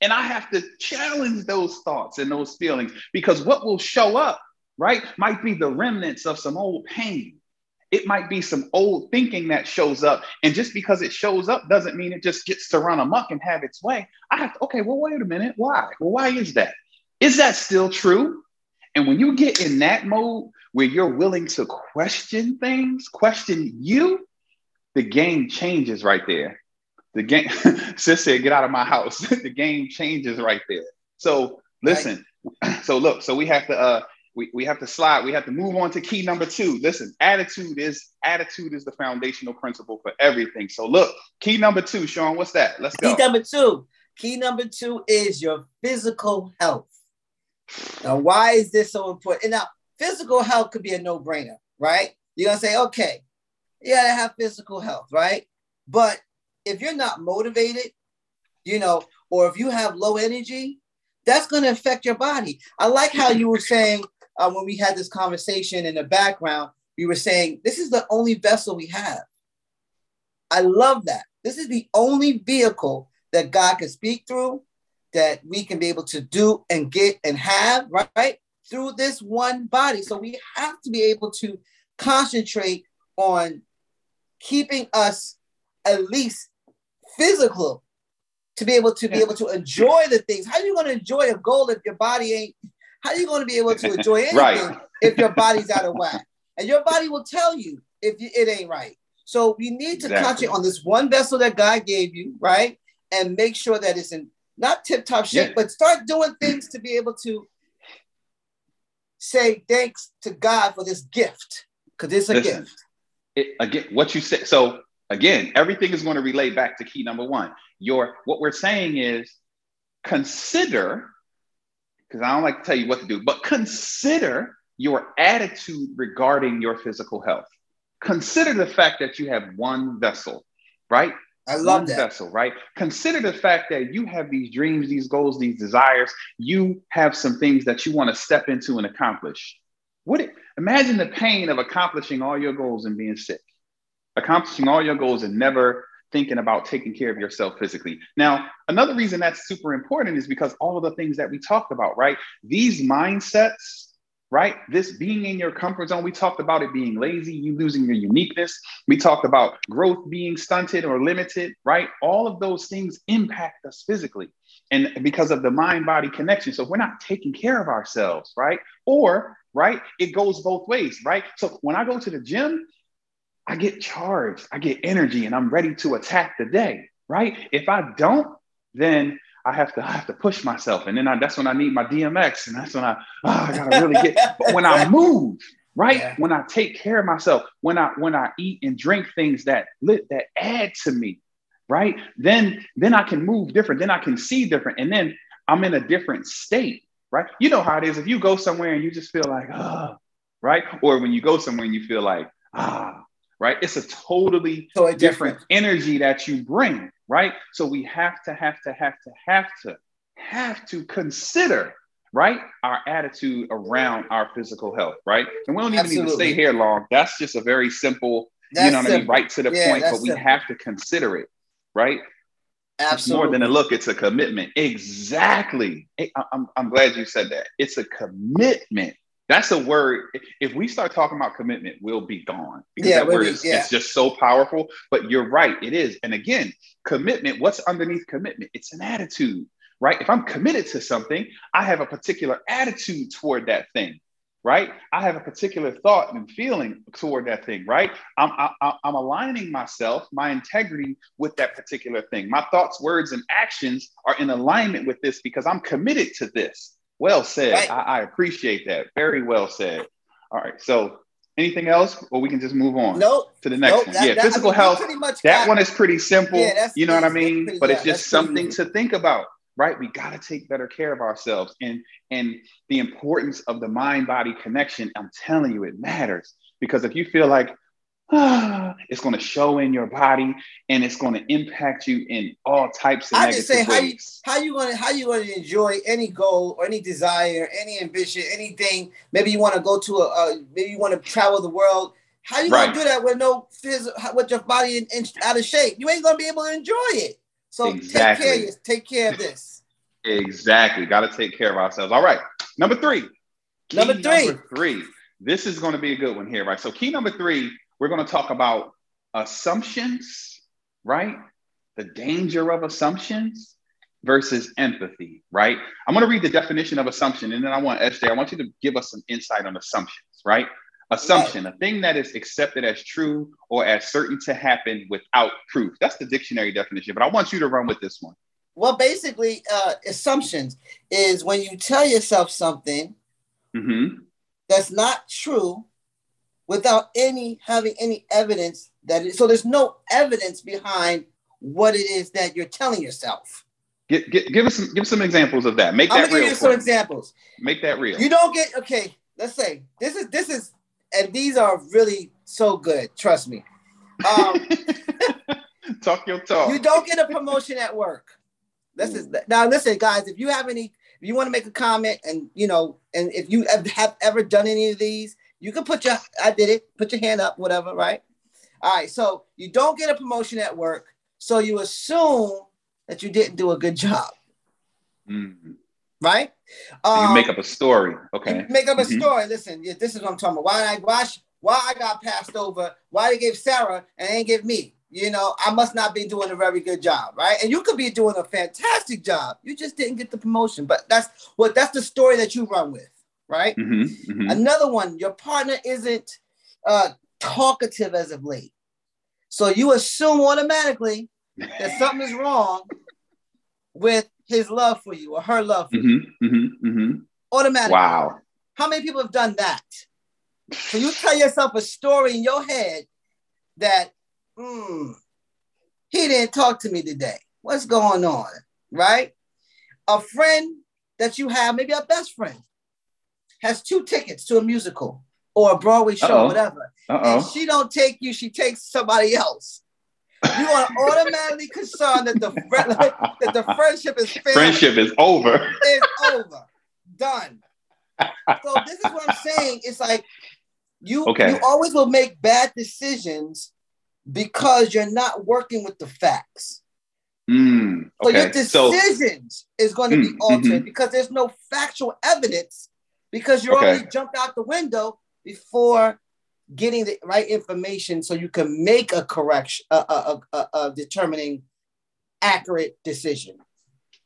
And I have to challenge those thoughts and those feelings because what will show up, right, might be the remnants of some old pain. It might be some old thinking that shows up. And just because it shows up doesn't mean it just gets to run amok and have its way. I have to, okay, well, wait a minute. Why? Well, why is that? Is that still true? And when you get in that mode where you're willing to question things, question you, the game changes right there. The game [LAUGHS] sis said get out of my house. [LAUGHS] The game changes right there. So listen right. [CLEARS THROAT] so look so we have to uh we, we have to slide. We have to move on to key number two. Listen attitude is attitude is the foundational principle for everything. So look key number two sean what's that? Let's go. key number two. Key number two is your physical health now why is this so important now physical health could be a no-brainer right you're gonna say okay you got to have physical health right but if you're not motivated, you know, or if you have low energy, that's going to affect your body. I like how you were saying uh, when we had this conversation in the background, you were saying this is the only vessel we have. I love that. This is the only vehicle that God can speak through, that we can be able to do and get and have, right? Through this one body. So we have to be able to concentrate on keeping us at least physical to be able to be able to enjoy the things. How are you going to enjoy a goal if your body ain't? How are you going to be able to enjoy [LAUGHS] anything right. if your body's out of whack? And your body will tell you if you, it ain't right. So we need to exactly. concentrate on this one vessel that God gave you, right? And make sure that it's in not tip top shape, yeah. but start doing things to be able to say thanks to God for this gift because it's a Listen, gift. It, again, what you said. So Again, everything is going to relate back to key number one. Your what we're saying is consider, because I don't like to tell you what to do, but consider your attitude regarding your physical health. Consider the fact that you have one vessel, right? I love that. vessel, right? Consider the fact that you have these dreams, these goals, these desires. You have some things that you want to step into and accomplish. What? It, imagine the pain of accomplishing all your goals and being sick accomplishing all your goals and never thinking about taking care of yourself physically. Now, another reason that's super important is because all of the things that we talked about, right? These mindsets, right? This being in your comfort zone, we talked about it being lazy, you losing your uniqueness. We talked about growth being stunted or limited, right? All of those things impact us physically. And because of the mind body connection. So we're not taking care of ourselves, right? Or, right, it goes both ways, right? So when I go to the gym, I get charged, I get energy, and I'm ready to attack the day, right? If I don't, then I have to I have to push myself, and then I, that's when I need my DMX, and that's when I oh, I gotta really get. But when I [LAUGHS] move, right, yeah. when I take care of myself, when I when I eat and drink things that lit that add to me, right, then then I can move different, then I can see different, and then I'm in a different state, right? You know how it is if you go somewhere and you just feel like ah, oh, right, or when you go somewhere and you feel like ah right? It's a totally, totally different. different energy that you bring, right? So we have to, have to, have to, have to, have to consider, right, our attitude around our physical health, right? And we don't even Absolutely. need to stay here long. That's just a very simple, that's you know what simple. I mean, right to the yeah, point, but we simple. have to consider it, right? Absolutely. It's more than a look, it's a commitment. Exactly. I'm, I'm glad you said that. It's a commitment. That's a word. If we start talking about commitment, we'll be gone because Yeah, that word is yeah. it's just so powerful. But you're right, it is. And again, commitment, what's underneath commitment? It's an attitude, right? If I'm committed to something, I have a particular attitude toward that thing, right? I have a particular thought and feeling toward that thing, right? I'm, I, I- I'm aligning myself, my integrity with that particular thing. My thoughts, words, and actions are in alignment with this because I'm committed to this. Well said. Right. I, I appreciate that. Very well said. All right. So, anything else, or we can just move on Nope. to the next nope, one? that- yeah, that- I physical mean, health. That got- one is pretty simple. Yeah, you know what I mean? pretty- but yeah, it's just something easy. to think about, right? We got to take better care of ourselves and and the importance of the mind body connection. I'm telling you, it matters because if you feel like [SIGHS] it's going to show in your body and it's going to impact you in all types of I negative just say how you ways. how you gonna how you gonna enjoy any goal or any desire, any ambition, anything. Maybe you want to go to a, a maybe you want to travel the world. How you Right. gonna do that with no phys- with your body in, in, out of shape? You ain't gonna be able to enjoy it. So take care of take care of this. Exactly. Got to take care of ourselves. All right. Number three. Key Number three. Number three. This is going to be a good one here, right? So, key number three, we're going to talk about assumptions, right? The danger of assumptions versus empathy, right? I'm going to read the definition of assumption and then I want SJ, I want you to give us some insight on assumptions, right? Assumption, a thing that is accepted as true or as certain to happen without proof. That's the dictionary definition, but I want you to run with this one. Well, basically, uh, assumptions is when you tell yourself something hmm that's not true without any having any evidence that it, so there's no evidence behind what it is that you're telling yourself. Give, give, give us some give some examples of that. Make I'm that gonna give you some me. examples. Make that real. You don't get okay. Let's say this is this is and these are really so good. Trust me. Um, [LAUGHS] talk your talk. you don't get a promotion at work. This is now. Listen, guys. If you have any, if you want to make a comment, and you know, and if you have, have ever done any of these, you can put your. I did it. Put your hand up. Whatever. Right. All right. So you don't get a promotion at work, so you assume that you didn't do a good job. Mhm. Right. So you Um, make up a story. Okay. You make up a Mhm. story. Listen, yeah, this is what I'm talking about. Why I why why I got passed over? Why they gave Sarah and ain't give me? You know, I must not be doing a very good job, right? And you could be doing a fantastic job. You just didn't get the promotion. But that's what that's the story that you run with, right? Mhm, mhm. Another one, your partner isn't uh talkative as of late. So you assume automatically that [LAUGHS] something is wrong with his love for you or her love for you. Mhm, mhm, mhm. Automatically. Wow. How many people have done that? So you tell yourself a story in your head that, hmm, he didn't talk to me today. What's going on? Right? A friend that you have, maybe a best friend, has two tickets to a musical or a Broadway show, Uh-oh. whatever. Uh And she don't take you, she takes somebody else. You are automatically [LAUGHS] concerned that the [LAUGHS] that the friendship is failing Friendship is over. is over. Done. So this is what I'm saying. It's like you Okay. you always will make bad decisions because you're not working with the facts. Mm, So your okay. So decisions is going to be Mm, altered because there's no factual evidence because you Okay. already jumped out the window before getting the right information so you can make a correction, a, a, a, a, a determining accurate decision.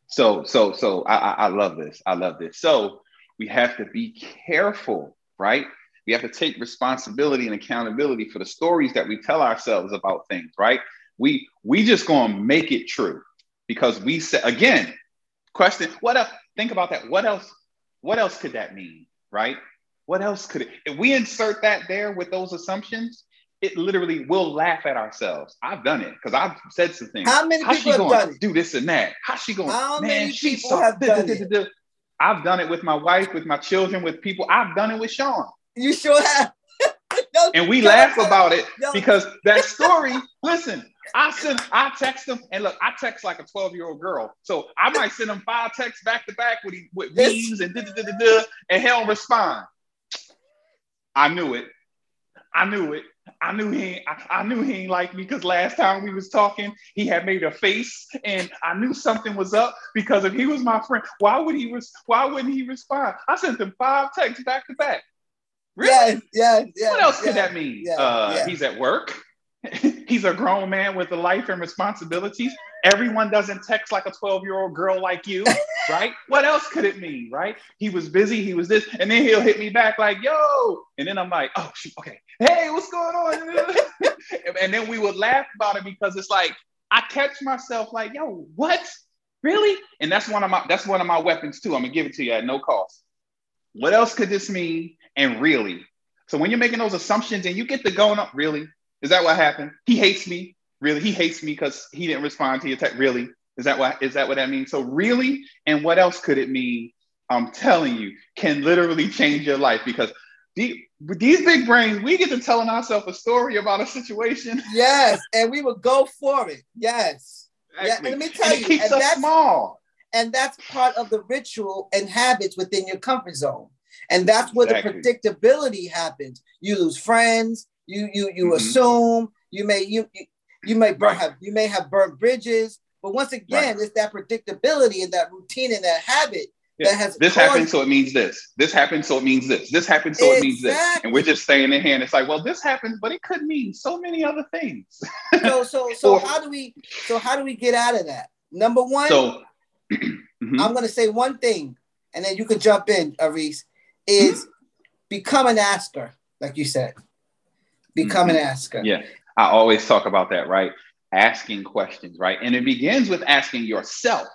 so so so I, I I love this. I love this. So we have to be careful, right? We have to take responsibility and accountability for the stories that we tell ourselves about things, right? We we just gonna make it true because we said again, question, what else? Think about that. What else? What else could that mean, right? What else could it? If we insert that there with those assumptions, it literally will laugh at ourselves. I've done it because I've said some things. How many How's people she have done it? do this and that? How she going? How Man, many people so- have [LAUGHS] done duh, duh, duh, duh. I've done it with my wife, with my children, with people. I've done it with Sean, You sure have. [LAUGHS] Yo, and we yo, laugh yo, about it because that story. listen, I send, I text him, and look, I text like a twelve-year-old girl, so I might send him five texts back to back with with memes and da da da da and he don't respond. I knew it. I knew it. I knew he I, I, knew he ain't like me because last time we was talking, he had made a face, and I knew something was up because if he was my friend, why would he res- why wouldn't he respond? I sent him five texts back to back. Really? Yeah, yeah, What else yeah, could that mean? yeah, uh, yeah. He's at work. [LAUGHS] he's a grown man with a life and responsibilities. Everyone doesn't text like a 12 year old girl like you, [LAUGHS] right? what else could it mean, right? He was busy, he was this, and then he'll hit me back like, yo. And then I'm like, oh, shoot, okay. Hey, what's going on? [LAUGHS] and then we would laugh about it because it's like, I catch myself like, yo, what? Really? And that's one of my that's one of my weapons too. I'm gonna give it to you at no cost. What else could this mean? And really? So when you're making those assumptions and you get the going up, really? Is that what happened? He hates me. Really? He hates me because he didn't respond to your text. Really? Is that what is that what that means? So really, and what else could it mean? I'm telling you, can literally change your life because the, these big brains, we get to telling ourselves a story about a situation. [LAUGHS] Yes, and we will go for it. Yes. Yeah, let me tell you, it keeps and us that's- small. And that's part of the ritual and habits within your comfort zone. And that's where Exactly. the predictability happens. You lose friends, you you you Mhm. assume, you may you you, you may burn, Right. have you may have burnt bridges, but once again, it's that predictability and that routine and that habit that has This happened, so it means this. This happened, so it means this. This happened, so it means this. And we're just staying in hand. it's like, well, this happened, but it could mean so many other things. so so so [LAUGHS] Or- how do we so how do we get out of that? Number one, So, [CLEARS THROAT] Mhm. I'm going to say one thing, and then you can jump in, Aris, is become an asker, like you said. Become an asker. Mm-hmm. yeah, I always talk about that, right? Asking questions, right? And it begins with asking yourself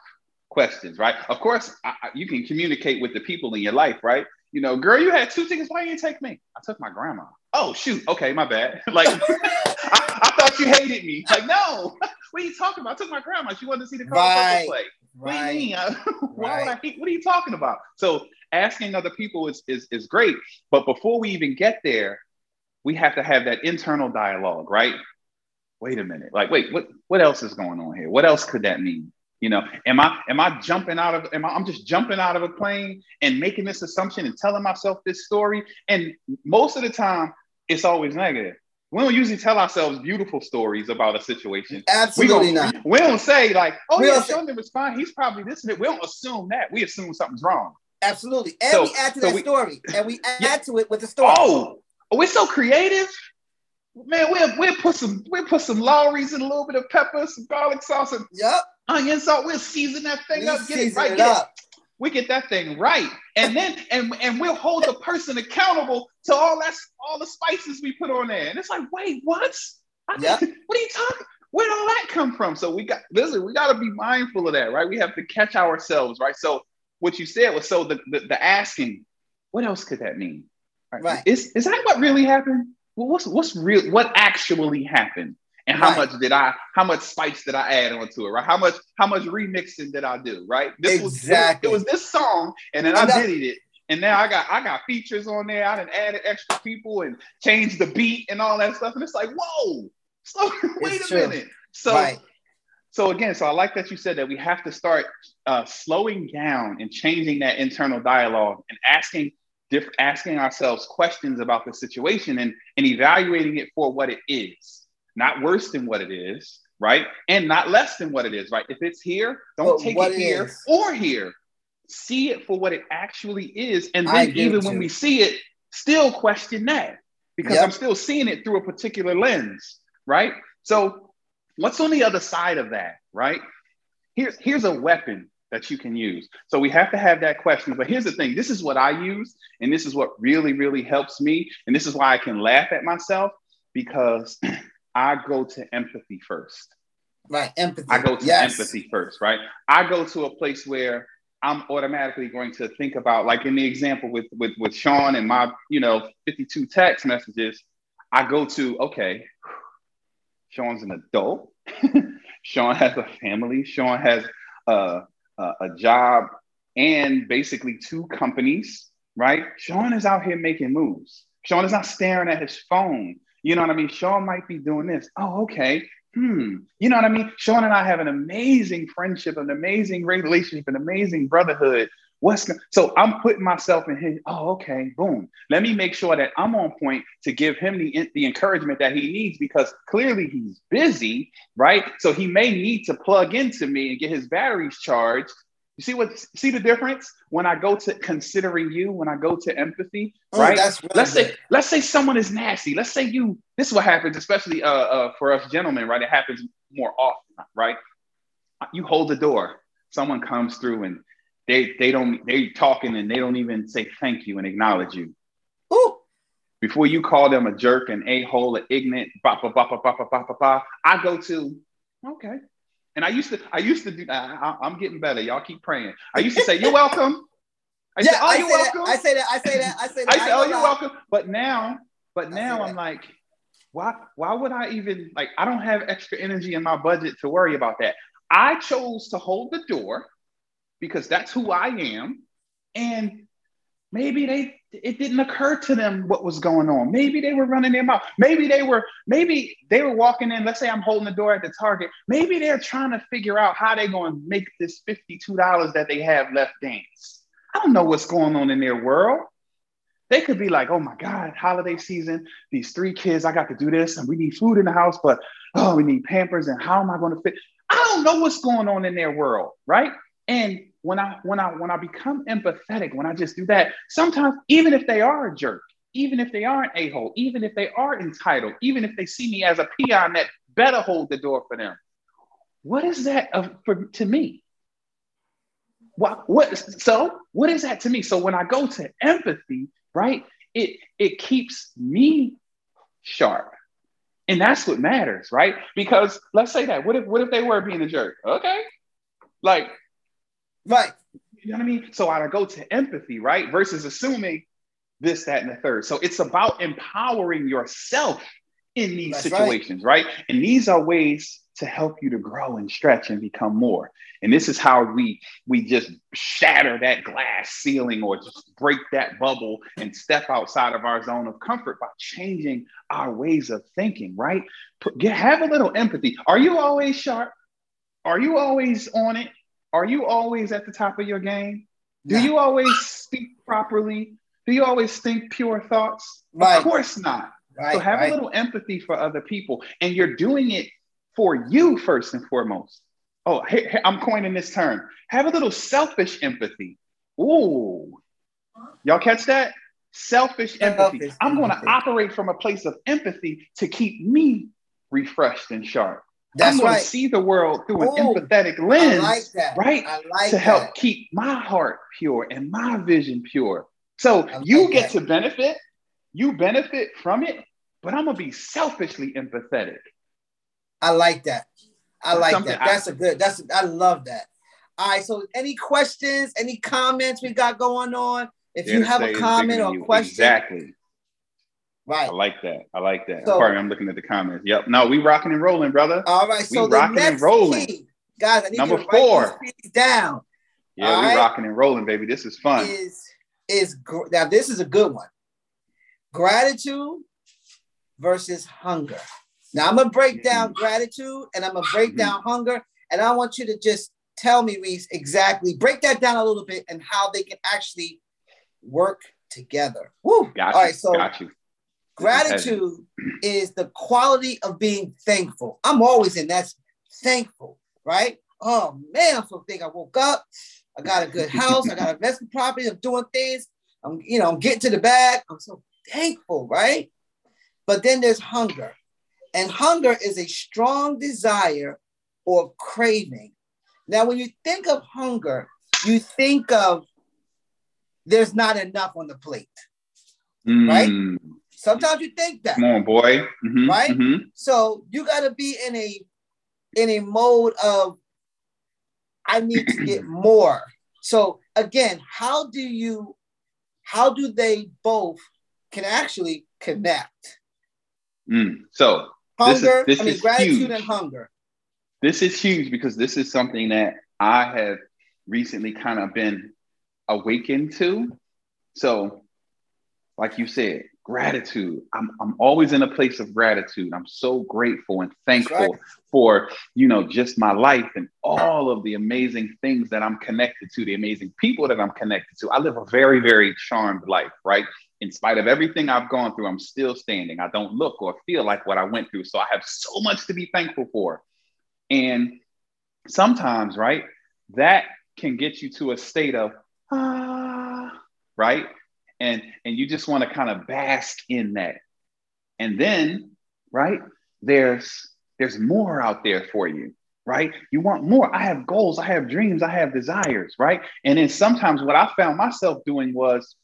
questions, right? Of course, I, you can communicate with the people in your life, right? You know, girl, you had two tickets. Why you didn't you take me? I took my grandma. Oh shoot. Okay, my bad. [LAUGHS] like, [LAUGHS] I, I thought you hated me. Like, no. [LAUGHS] What are you talking about? I took my grandma. She wanted to see the Colorado Right. play. What do you mean? I- Why would I hate? What are you talking about? So asking other people is, is is great, but before we even get there, we have to have that internal dialogue, right? Wait a minute. Like, wait, what what else is going on here? What else could that mean? You know, am I am I jumping out of am I I'm just jumping out of a plane and making this assumption and telling myself this story? And most of the time, it's always negative. We don't usually tell ourselves beautiful stories about a situation. We Absolutely don't, we don't say like, oh We yeah, Sheldon was fine. He's probably this and that. We don't assume that. We assume something's wrong. Absolutely. And So- we add to so that we- story. And we add Yeah. to it with the story. Oh, oh, we're so creative. Man, we'll, we'll put some we'll put some Lawry's and a little bit of pepper, some garlic sauce, and Yep. onion salt. We'll season that thing We up, get it right, it get it. We get that thing right, and then and and we'll hold the person accountable to all that all the spices we put on there. And it's like, wait, what? I- Yep. What are you talking? Where'd all that come from? So we got listen, we got to be mindful of that, right? We have to catch ourselves, right? So what you said was so the the, the asking, what else could that mean? Right. Is is that what really happened? Well, what's what's real? What actually happened? And how Right. much did I? How much spice did I add onto it? Right? How much? How much remixing did I do? Right? This Exactly. was it was, this song, and then And I did it. And now I got I got features on there. I done added extra people and changed the beat and all that stuff. And it's like, whoa, slow, [LAUGHS] wait It's a true. minute. So right. so again, so I like that you said that we have to start uh, slowing down and changing that internal dialogue and asking diff- asking ourselves questions about the situation and, and evaluating it for what it is, not worse than what it is, right? And not less than what it is, right? If it's here, don't But take it here is. or here. See it for what it actually is. And then even when we see it, still question that because Yep. I'm still seeing it through a particular lens, right? So what's on the other side of that, right? Here's here's a weapon that you can use. So we have to have that question. But here's the thing: this is what I use, and this is what really, really helps me, and this is why I can laugh at myself because [CLEARS THROAT] I go to empathy first. Right. Empathy. I go to yes. empathy first, right? I go to a place where I'm automatically going to think about, like in the example with with with Sean and my, you know, 52 text messages. I go to okay, [SIGHS] Sean's an adult. [LAUGHS] Sean has a family. Sean has a, a, a job and basically two companies, right? Sean is out here making moves. Sean is not staring at his phone. You know what I mean? Sean might be doing this. Oh, okay. Hmm. You know what I mean? Sean and I have an amazing friendship, an amazing relationship, an amazing brotherhood What's so I'm putting myself in his, oh, okay, boom. Let me make sure that I'm on point to give him the, the encouragement that he needs because clearly he's busy, right? So he may need to plug into me and get his batteries charged. You see what see the difference when I go to considering you, when I go to empathy, oh, right? Let's say let's say someone is nasty. Let's say you this is what happens, especially uh, uh, for us gentlemen, right? It happens more often, right? You hold the door, someone comes through and they they don't they talking and they don't even say thank you and acknowledge you. Ooh. Before you call them a jerk, an a hole, an ignorant, ba ba ba ba ba ba ba ba, I go to okay. And I used to I used to do I, am getting better. Y'all keep praying. I used to say you're welcome. I yeah, say, oh, I you're welcome. That. I say that. I say that. I say that. I say, oh, you're welcome. But now, but now I'm like, why? Why would I even like? I don't have extra energy in my budget to worry about that. I chose to hold the door because that's who I am. And maybe they it didn't occur to them what was going on. Maybe they were running their mouth. Maybe they were, maybe they were walking in. Let's say I'm holding the door at the Target. Maybe they're trying to figure out how they're going to make this $52 that they have left dance. I don't know what's going on in their world. They could be like, oh my God, holiday season, these three kids, I got to do this, and we need food in the house, but oh, we need pampers, and how am I going to fit? I don't know what's going on in their world, right? And when I when I when I become empathetic, when I just do that, sometimes even if they are a jerk, even if they are an a-hole, even if they are entitled, even if they see me as a peon that better hold the door for them, what is that of, for, to me? What, what so what is that to me? So when I go to empathy, right, it it keeps me sharp. And that's what matters, right? Because let's say that. What if what if they were being a jerk? Okay. Like Right. You know what I mean? So I go to empathy, right? Versus assuming this, that, and the third. So it's about empowering yourself in these That's situations, right. right? And these are ways to help you to grow and stretch and become more. And this is how we we just shatter that glass ceiling or just break that bubble and step outside of our zone of comfort by changing our ways of thinking, right? Put, get, have a little empathy. Are you always sharp? Are you always on it? Are you always at the top of your game? Do you always speak properly? Do you always think pure thoughts? Right. Of course not. Right, so have right. a little empathy for other people, and you're doing it for you first and foremost. Oh, I'm coining this term. Have a little selfish empathy. Ooh, y'all catch that? Selfish, selfish empathy. I'm going to operate from a place of empathy to keep me refreshed and sharp. That's I'm going right. to see the world through an Ooh, empathetic lens, I like that. right? Like to help keep my heart pure and my vision pure. So like you get that. to benefit, you benefit from it, but I'm gonna be selfishly empathetic. I like that. I like Something that. That's I, a good. That's I love that. All right. So, any questions? Any comments we got going on? If you have a comment or question, exactly. Right. I like that. I like that. So, Pardon, I'm looking at the comments. Yep. No, we rocking and rolling, brother. All right. So we the rocking and rolling. Key, guys, I need Number to four. down. Yeah, we right? rocking and rolling, baby. This is fun. Is is now this is a good one. Gratitude versus hunger. Now I'm gonna break down gratitude and I'm gonna break mm-hmm. down hunger, and I want you to just tell me, Reece, exactly break that down a little bit and how they can actually work together. Woo. Got All right, so got you. Gratitude is the quality of being thankful. I'm always in that's thankful, right? Oh man, I'm so thankful. I woke up. I got a good house. I got [LAUGHS] investment property. I'm doing things. I'm, you know, I'm getting to the bag. I'm so thankful, right? But then there's hunger. And hunger is a strong desire or craving. Now, when you think of hunger, you think of there's not enough on the plate, mm. right? Sometimes you think that. Come on, boy. Mm-hmm, right? Mm-hmm. So you gotta be in a in a mode of I need to get [CLEARS THROAT] more. So again, how do you how do they both can actually connect? Mm. So hunger, this is, this I mean gratitude huge. and hunger. This is huge because this is something that I have recently kind of been awakened to. So, like you said, gratitude. I'm, I'm always in a place of gratitude. I'm so grateful and thankful right. for, you know, just my life and all of the amazing things that I'm connected to, the amazing people that I'm connected to. I live a very, very charmed life, right? In spite of everything I've gone through, I'm still standing. I don't look or feel like what I went through. So I have so much to be thankful for. And sometimes, right, that can get you to a state of, ah, right? And and you just want to kind of bask in that. And then right there's there's more out there for you right? You want more. I have goals i have dreams i have desires right? And then sometimes what i found myself doing was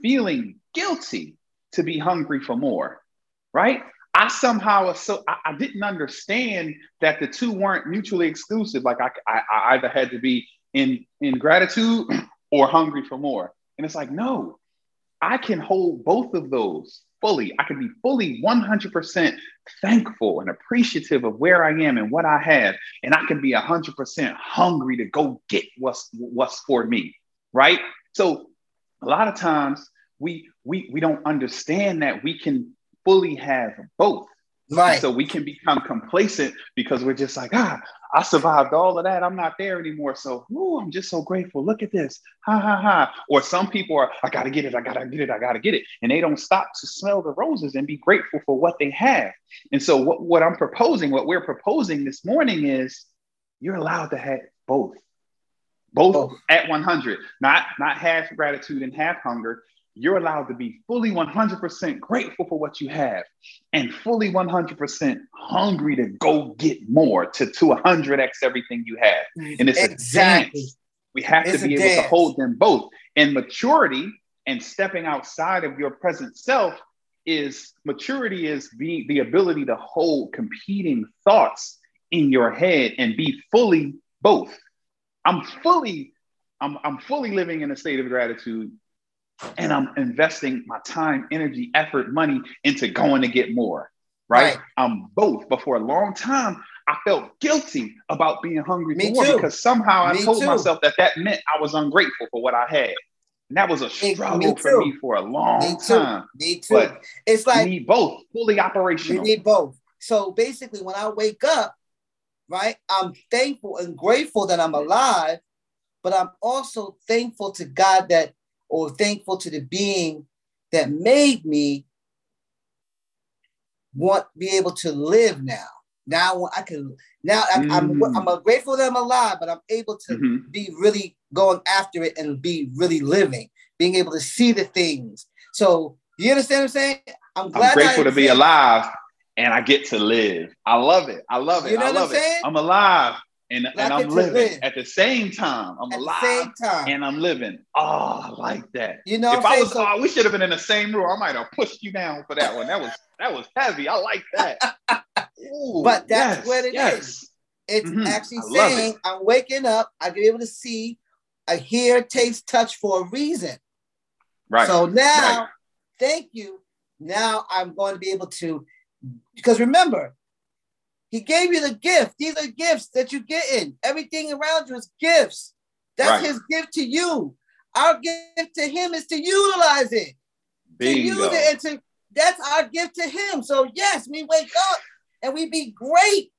feeling guilty to be hungry for more right? I somehow so I, didn't understand that the two weren't mutually exclusive. Like I, I, I either had to be in in gratitude [CLEARS THROAT] or hungry for more. And it's like no I can hold both of those fully. I can be fully 100% thankful and appreciative of where I am and what I have. And I can be 100% hungry to go get what's, what's for me. Right. So a lot of times we, we, we don't understand that we can fully have both. Right. So we can become complacent because we're just like, ah, I survived all of that. I'm not there anymore. So, ooh, I'm just so grateful. Look at this. Ha ha ha. Or some people are, I gotta get it, I gotta get it, I gotta get it. And they don't stop to smell the roses and be grateful for what they have. And so what, what I'm proposing, what we're proposing this morning is you're allowed to have both. Both oh. at 100, not not half gratitude and half hunger, you're allowed to be fully 100% grateful for what you have and fully 100% hungry to go get more to, to 100x everything you have. And it's exactly. a dance. We have it's to be able dance. to hold them both. And maturity and stepping outside of your present self is maturity is being the ability to hold competing thoughts in your head and be fully both. I'm fully I'm, I'm fully living in a state of gratitude and I'm investing my time, energy, effort, money into going to get more. Right? right. I'm both. But for a long time, I felt guilty about being hungry Me for more too. because somehow I me told too. myself that that meant I was ungrateful for what I had. And that was a struggle me for me for a long me time. Me too. But it's like need both fully operational. We need both. So basically, when I wake up, right, I'm thankful and grateful that I'm alive, but I'm also thankful to God that or thankful to the being that made me want be able to live now. Now I can now I, am mm. I'm, I'm grateful that I'm alive, but I'm able to mm-hmm. be really going after it and be really living, being able to see the things. So you understand what I'm saying? I'm glad I'm grateful to be alive and I get to live. I love it. I love it. You know I love it. I'm alive and, and I'm living live. at the same time. I'm at alive and I'm living. Oh, I like that. You know, if I was, so, oh, we should have been in the same room. I might have pushed you down for that one. That was that was heavy. I like that. [LAUGHS] Ooh, but that's yes, what it yes. is. It's mm-hmm. actually saying it. I'm waking up. I can be able to see, I hear, taste, touch for a reason. Right. So now, right. thank you. Now I'm going to be able to, because remember, he gave you the gift. These are gifts that you're getting. Everything around you is gifts. That's right. his gift to you. Our gift to him is to utilize it. Bingo. To use it and to that's our gift to him. So yes, we wake up and we be great.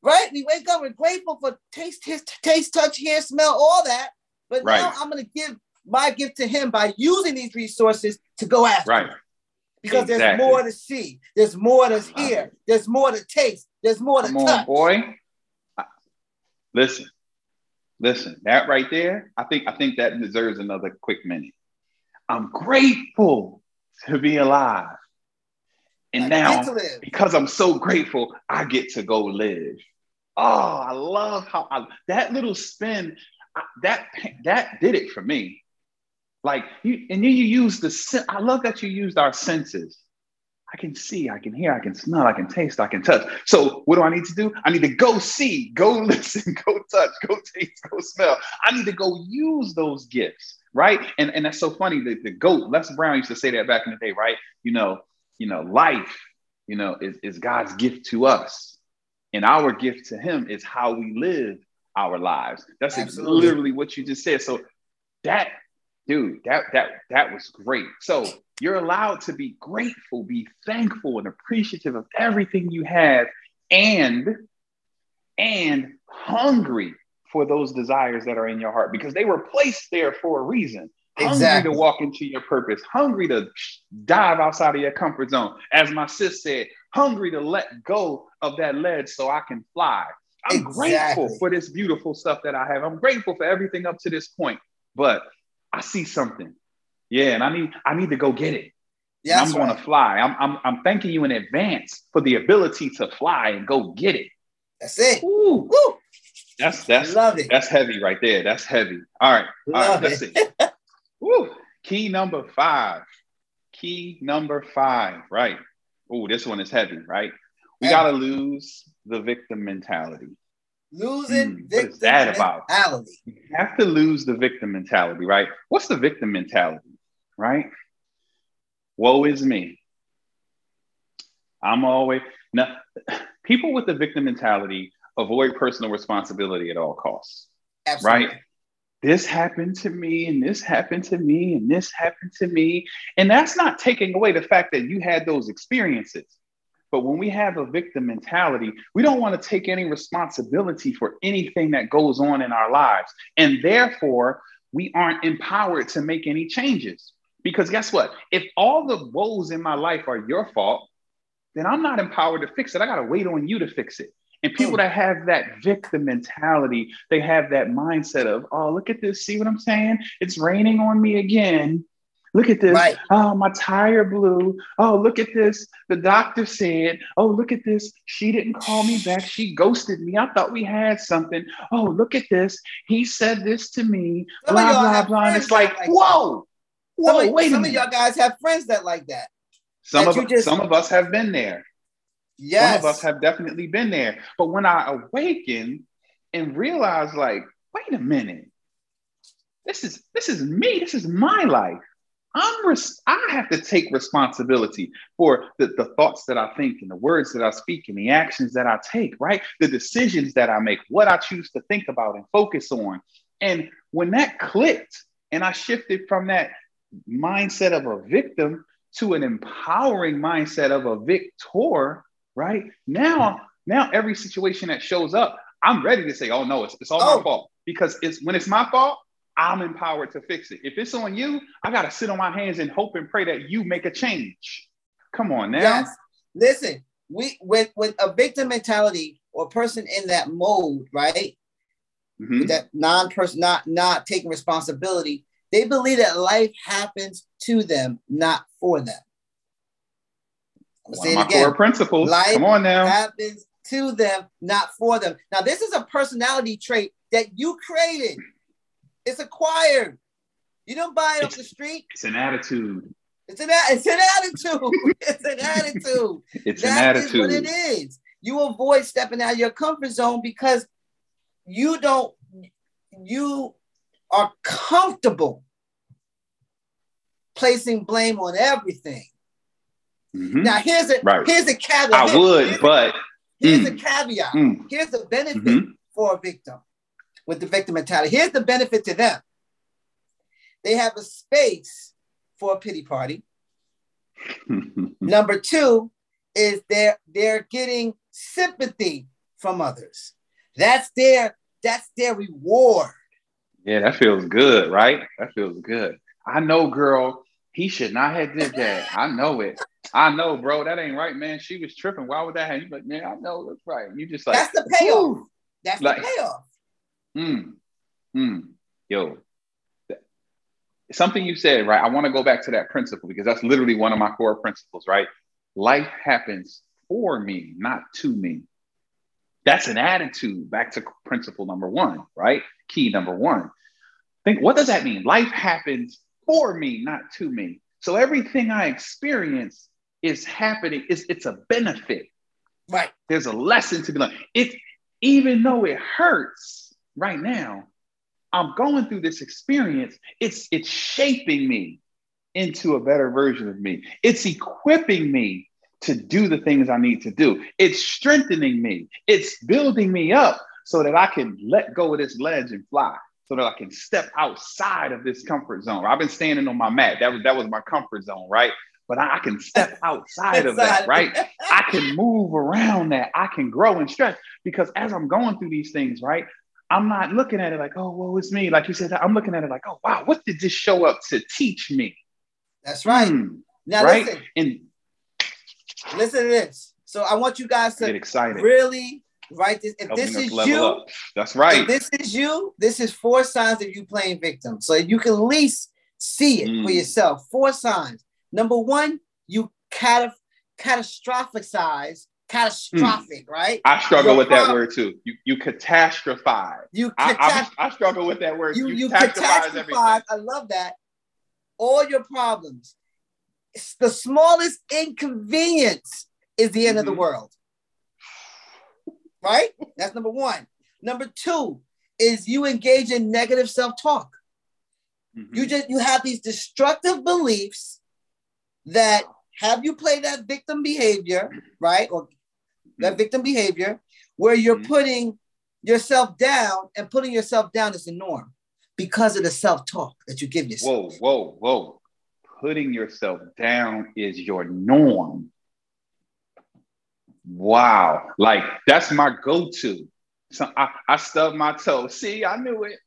Right? We wake up, we're grateful for taste, his taste, touch, hear, smell, all that. But right. now I'm gonna give my gift to him by using these resources to go after. Right. Because exactly. there's more to see, there's more to hear, there's more to taste, there's more to Come touch. On, boy. Listen, listen. That right there, I think I think that deserves another quick minute. I'm grateful to be alive. And I now, because I'm so grateful, I get to go live. Oh, I love how I, that little spin, that that did it for me. Like you, and then you use the. I love that you used our senses I can see, I can hear, I can smell, I can taste, I can touch. So what do I need to do? I need to go see, go [LAUGHS] listen, go touch, go taste, go smell. I need to go use those gifts, right? And, and that's so funny. The, the goat, Les Brown used to say that back in the day, right? You know, you know, life, you know, is, is God's gift to us. And our gift to him is how we live our lives. That's literally what you just said. So that, dude, that that that was great. So You're allowed to be grateful, be thankful, and appreciative of everything you have, and and hungry for those desires that are in your heart because they were placed there for a reason. Exactly. Hungry to walk into your purpose, hungry to dive outside of your comfort zone. As my sis said, hungry to let go of that ledge so I can fly. I'm exactly. grateful for this beautiful stuff that I have. I'm grateful for everything up to this point. But I see something. Yeah, and I need I need to go get it. Yeah, I'm going right. to fly. I'm, I'm I'm thanking you in advance for the ability to fly and go get it. That's it. Woo. Woo. That's that's Love it. that's heavy right there. That's heavy. All right. All Love right, let's it. Woo. Key number five. Key number five. Right. Oh, this one is heavy, right? We gotta lose the victim mentality. Losing mm, victim what is that about? mentality. You have to lose the victim mentality, right? What's the victim mentality, right? Woe is me. I'm always now. People with the victim mentality avoid personal responsibility at all costs. Absolutely. Right? This happened to me, and this happened to me, and this happened to me. And that's not taking away the fact that you had those experiences. But when we have a victim mentality, we don't want to take any responsibility for anything that goes on in our lives. And therefore, we aren't empowered to make any changes. Because guess what? If all the woes in my life are your fault, then I'm not empowered to fix it. I got to wait on you to fix it. And people that have that victim mentality, they have that mindset of, oh, look at this. See what I'm saying? It's raining on me again. Look at this. Right. Oh, my tire blew. Oh, look at this. The doctor said, oh, look at this. She didn't call me back. She ghosted me. I thought we had something. Oh, look at this. He said this to me. Some blah, blah, blah. And it's like, like whoa. Whoa, some wait of, some of y'all guys have friends that like that. Some that of just... some of us have been there. Yes. Some of us have definitely been there. But when I awaken and realize, like, wait a minute, this is this is me. This is my life. I'm res- I have to take responsibility for the, the thoughts that I think and the words that I speak and the actions that I take, right? The decisions that I make, what I choose to think about and focus on. And when that clicked and I shifted from that mindset of a victim to an empowering mindset of a victor, right? Now, now every situation that shows up, I'm ready to say, oh no, it's, it's all oh. my fault. Because it's when it's my fault, I'm empowered to fix it. If it's on you, I gotta sit on my hands and hope and pray that you make a change. Come on now. Yes. Listen, we with with a victim mentality or person in that mode, right? Mm-hmm. That non-person not not taking responsibility, they believe that life happens to them, not for them. One say my again. core principles. Life Come on now. happens to them, not for them. Now, this is a personality trait that you created. It's acquired. You don't buy it it's, off the street. It's an attitude. It's an it's an attitude. [LAUGHS] it's an attitude. [LAUGHS] it's that an attitude. what it is. You avoid stepping out of your comfort zone because you don't. You are comfortable placing blame on everything. Mm-hmm. Now here's a right. here's a caveat. I would, here's but a, here's mm, a caveat. Mm, here's the benefit mm-hmm. for a victim with the victim mentality. Here's the benefit to them. They have a space for a pity party. [LAUGHS] Number two is they're they're getting sympathy from others. That's their that's their reward. Yeah, that feels good, right? That feels good. I know, girl. He should not have did that. I know it. I know, bro. That ain't right, man. She was tripping. Why would that happen? You like, man, I know that's right. You just like that's the payoff. Woo. That's like, the payoff. Hmm. Hmm. Yo, something you said, right? I want to go back to that principle because that's literally one of my core principles, right? Life happens for me, not to me. That's an attitude. Back to principle number one, right? Key number one. Think, what does that mean? Life happens for me, not to me. So everything I experience is happening, it's, it's a benefit. Right. There's a lesson to be learned. It, even though it hurts right now, I'm going through this experience. It's it's shaping me into a better version of me. It's equipping me to do the things I need to do. It's strengthening me. It's building me up so that I can let go of this ledge and fly. So that I can step outside of this comfort zone. I've been standing on my mat. That was that was my comfort zone, right? But I, I can step outside of that, right? [LAUGHS] I can move around that. I can grow and stretch because as I'm going through these things, right? I'm not looking at it like, oh, well, it's me. Like you said, I'm looking at it like, oh, wow, what did this show up to teach me? That's right. Hmm, now right? listen. And listen to this. So I want you guys to get excited. Really this. If this is you, up. that's right. If this is you, this is four signs of you playing victim. So you can at least see it mm. for yourself. Four signs. Number one, you cat- catastrophicize catastrophic, mm. right? I struggle Your with problem. that word too. You you catastrophize. You catast- I, I, I, struggle with that word. You you, you catastrophize, catastrophize I love that. All your problems. It's the smallest inconvenience is the end mm-hmm. of the mm-hmm. world. Right? That's number one. Number two is you engage in negative self-talk. Mm-hmm. You just you have these destructive beliefs that have you play that victim behavior, right? Or that mm-hmm. victim behavior where you're mm-hmm. putting yourself down and putting yourself down is the norm because of the self-talk that you give yourself. Whoa, whoa, whoa. Putting yourself down is your norm. Wow. Like that's my go-to. So I, I stub my toe. See, I knew it.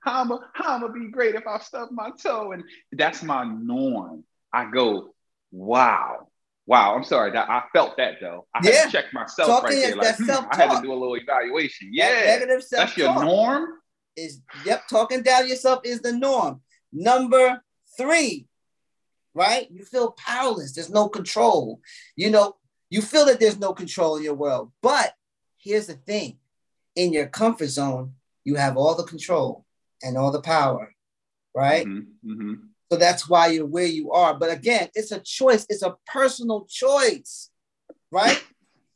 How am I gonna be great if I stub my toe? And that's my norm. I go, wow. Wow, I'm sorry. I felt that though. I yeah. had to check myself Talking right there. Like, hmm, I had to do a little evaluation. Yeah, that negative self-talk that's your norm. Is yep, talking down yourself is the norm. Number three, right? You feel powerless. There's no control. You know, you feel that there's no control in your world. But here's the thing in your comfort zone, you have all the control and all the power, right? Mm-hmm, mm-hmm. So that's why you're where you are. But again, it's a choice, it's a personal choice, right?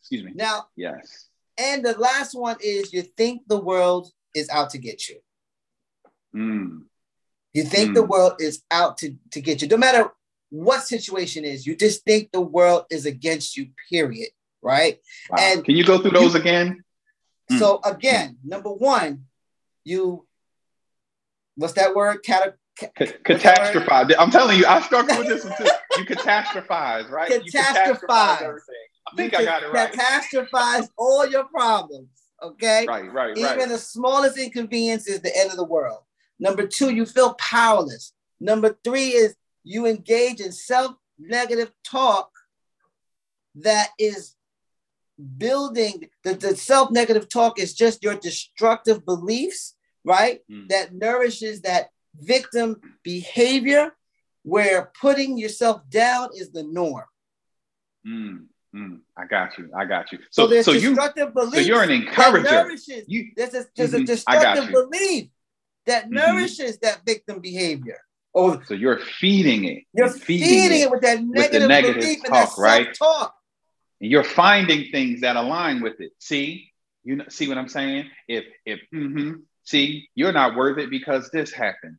Excuse me. Now, yes. And the last one is you think the world is out to get you. Mm. You think mm. the world is out to, to get you. No matter what situation is. You just think the world is against you, period. Right. Wow. And can you go through those you, again? Hmm. So mm. again, number one, you what's that word? Cata- catastrophize. I'm telling you, I struggle with this one too. [LAUGHS] You catastrophize, right? Catastrophize. Catastrophize everything. I think I got it right. Catastrophize all your problems. Okay. Right, right, Even right. the smallest inconvenience is the end of the world. Number two, you feel powerless. Number three is you engage in self negative talk that is building the, the self negative talk is just your destructive beliefs, right? Mm. That nourishes that victim behavior where putting yourself down is the norm. Mm. Mm, I got you. I got you. So, so there's so destructive you, so you're an encourager. You, there's a, there's mm-hmm, a destructive belief that mm-hmm. nourishes that victim behavior. Oh, so you're feeding it. You're feeding, feeding it, it, with that negative, with the negative belief talk, right? Talk. And you're finding things that align with it. See, you know, see what I'm saying? If if mm-hmm, see, you're not worth it because this happened.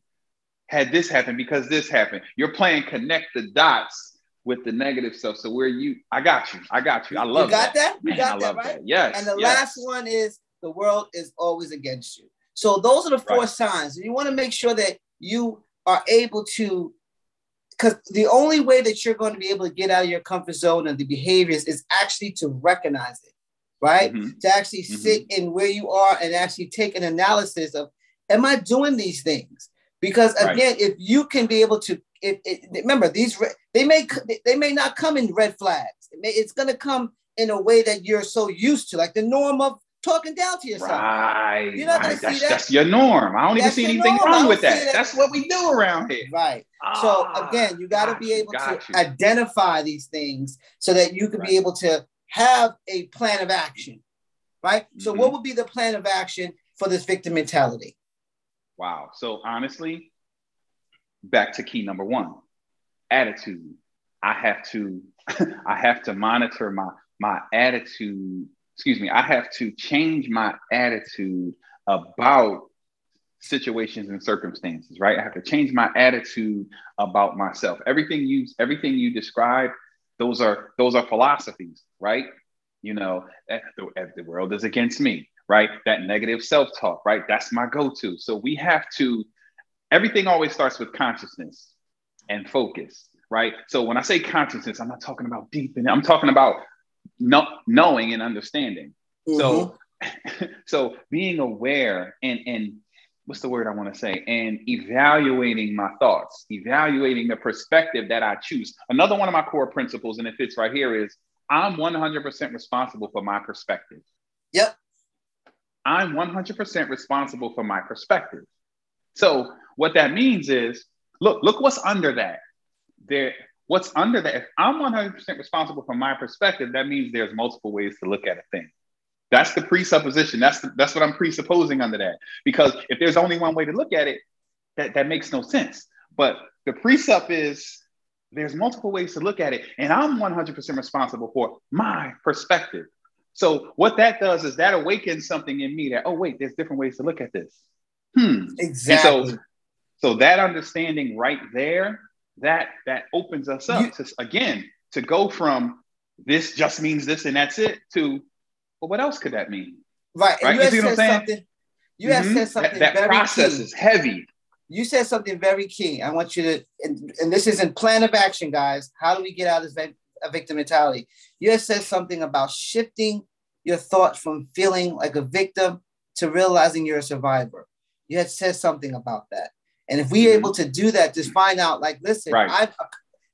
Had this happened because this happened. You're playing connect the dots with the negative stuff. So where you, I got you. I got you. I love you got that. that? You Man, got that, right? That. Yes. And the yes. last one is the world is always against you. So those are the four right. signs. And you want to make sure that you are able to because the only way that you're going to be able to get out of your comfort zone and the behaviors is actually to recognize it right mm-hmm. to actually mm-hmm. sit in where you are and actually take an analysis of am i doing these things because again right. if you can be able to if, if, remember these they may they may not come in red flags it may, it's going to come in a way that you're so used to like the norm of talking down to yourself. Right. You're not right. that's, that. that's your norm. I don't that's even see anything norm. wrong with that. that. That's what we do around here. Right. Ah, so again, you got to be able to you. identify these things so that you can right. be able to have a plan of action. Right. Mm-hmm. So what would be the plan of action for this victim mentality? Wow. So honestly, back to key number one, attitude. I have to [LAUGHS] I have to monitor my my attitude excuse me, I have to change my attitude about situations and circumstances, right? I have to change my attitude about myself. Everything you everything you describe, those are those are philosophies, right? You know, eh, the, eh, the world is against me. right? That negative self talk, right? That's my go to. So we have to, everything always starts with consciousness and focus, right? So when I say consciousness, I'm not talking about deep, and I'm talking about no, knowing and understanding. Mm-hmm. So, [LAUGHS] so being aware and and what's the word I want to say? And evaluating my thoughts, evaluating the perspective that I choose. Another one of my core principles, and it fits right here, is I'm 100% responsible for my perspective. Yep. I'm 100% responsible for my perspective. So what that means is, look, look what's under that. There, what's under that? If I'm 100% responsible from my perspective, that means there's multiple ways to look at a thing. That's the presupposition. That's the, that's what I'm presupposing under that. Because if there's only one way to look at it, that, that makes no sense. But the precept is there's multiple ways to look at it, and I'm 100% responsible for my perspective. So what that does is that awakens something in me that oh wait, there's different ways to look at this. Hmm. Exactly. And so, so that understanding right there, that that opens us up you, to again to go from this just means this and that's it to well, what else could that mean? Right. right? You, you see what I'm saying? Something, you mm-hmm. have said something. That, that process key. is heavy. You said something very key. I want you to, and, and this is in plan of action, guys. How do we get out of this a victim mentality? You have said something about shifting your thoughts from feeling like a victim to realizing you're a survivor. You had said something about that. And if we're mm-hmm. able to do that, just find out, like, listen, right. I've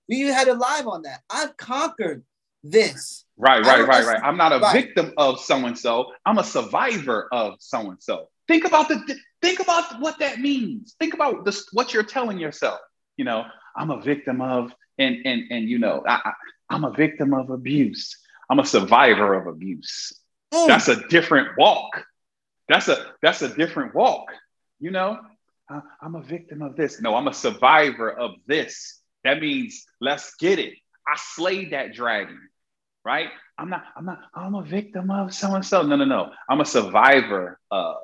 we had a live on that. I've conquered this. Right, right, right, right. I'm not a right. victim of so and so. I'm a survivor of so and so. Think about the think about what that means. Think about this, what you're telling yourself. You know, I'm a victim of, and and and you know, I, I, I'm a victim of abuse. I'm a survivor of abuse. Mm. That's a different walk. That's a that's a different walk. You know, I'm a victim of this. No, I'm a survivor of this. That means let's get it. I slayed that dragon right? I'm not, I'm not, I'm a victim of so and so. No, no, no. I'm a survivor of.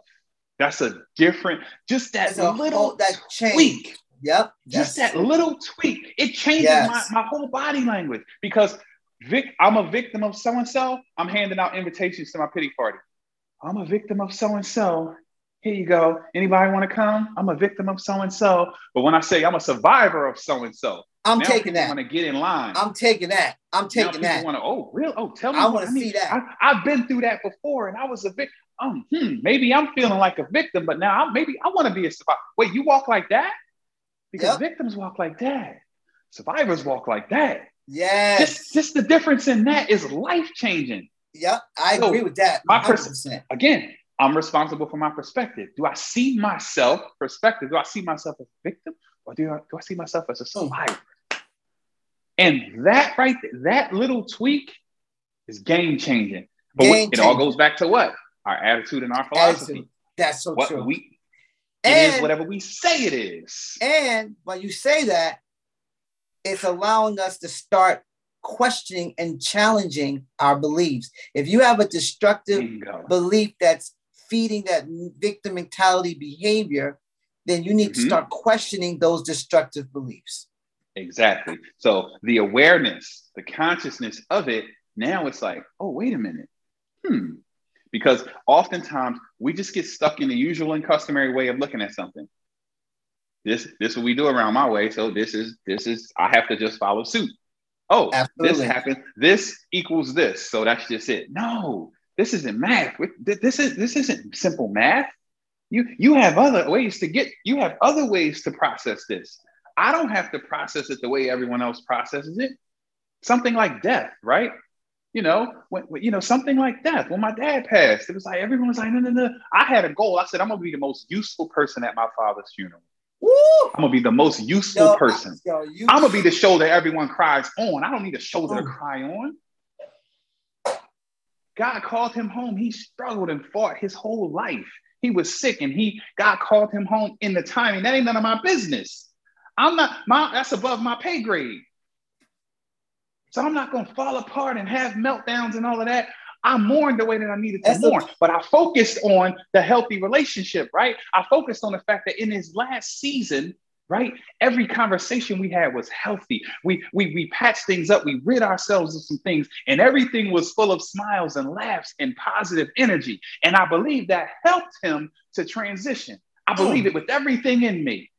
That's a different, just that little whole, that tweak. Yep. Just that it. little tweak. It changes yes. my, my whole body language because Vic, I'm a victim of so and so. I'm handing out invitations to my pity party. I'm a victim of so and so. Here you go. Anybody want to come? I'm a victim of so and so. But when I say I'm a survivor of so and so, I'm now taking that. Want to get in line? I'm taking that. I'm taking that. Want to? Oh, real? Oh, tell me. I want to see that. I, have been through that before, and I was a victim. Um, hmm, maybe I'm feeling like a victim, but now I'm, maybe I want to be a survivor. Wait, you walk like that? Because yep. victims walk like that. Survivors walk like that. Yeah. Just, just the difference in that is life changing. Yep, I so agree with that. My percent. Again, I'm responsible for my perspective. Do I see myself perspective? Do I see myself as a victim, or do I, do I see myself as a survivor? And that right, that little tweak is game changing. But game it all goes back to what? Our attitude and our philosophy. Attitude. That's so what true. We, it and, is whatever we say it is. And when you say that, it's allowing us to start questioning and challenging our beliefs. If you have a destructive belief that's feeding that victim mentality behavior, then you need mm-hmm. to start questioning those destructive beliefs. Exactly. So the awareness, the consciousness of it, now it's like, oh, wait a minute. Hmm. Because oftentimes we just get stuck in the usual and customary way of looking at something. This this what we do around my way. So this is this is I have to just follow suit. Oh, Absolutely. this happened. This equals this. So that's just it. No, this isn't math. This is this isn't simple math. You you have other ways to get. You have other ways to process this. I don't have to process it the way everyone else processes it. Something like death, right? You know, when, you know something like death. When my dad passed, it was like everyone was like, no, no, no. I had a goal. I said, I'm gonna be the most useful person at my father's funeral. Woo! I'm gonna be the most useful yo, person. Yo, you... I'm gonna be the shoulder everyone cries on. I don't need a shoulder to oh. cry on. God called him home. He struggled and fought his whole life. He was sick and he God called him home in the timing. That ain't none of my business. I'm not my that's above my pay grade. So I'm not gonna fall apart and have meltdowns and all of that. I mourned the way that I needed to that's mourn, a- but I focused on the healthy relationship, right? I focused on the fact that in his last season, right? Every conversation we had was healthy. We, we, we patched things up, we rid ourselves of some things, and everything was full of smiles and laughs and positive energy. And I believe that helped him to transition. I believe it with everything in me.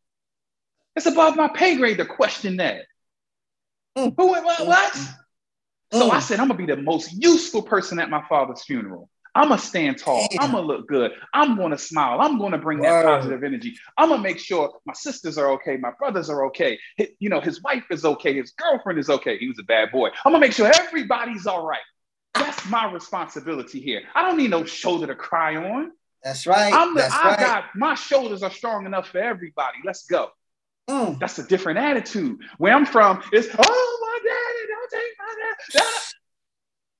It's above my pay grade to question that. Mm. Who, what? what? Mm. So I said, I'm gonna be the most useful person at my father's funeral. I'm gonna stand tall. I'm gonna look good. I'm gonna smile. I'm gonna bring that positive energy. I'm gonna make sure my sisters are okay, my brothers are okay. His, you know, his wife is okay, his girlfriend is okay. He was a bad boy. I'm gonna make sure everybody's all right. That's my responsibility here. I don't need no shoulder to cry on. That's right. I'm the, That's I right. got my shoulders are strong enough for everybody. Let's go. Mm. That's a different attitude. Where I'm from, it's oh my daddy, don't take my dad.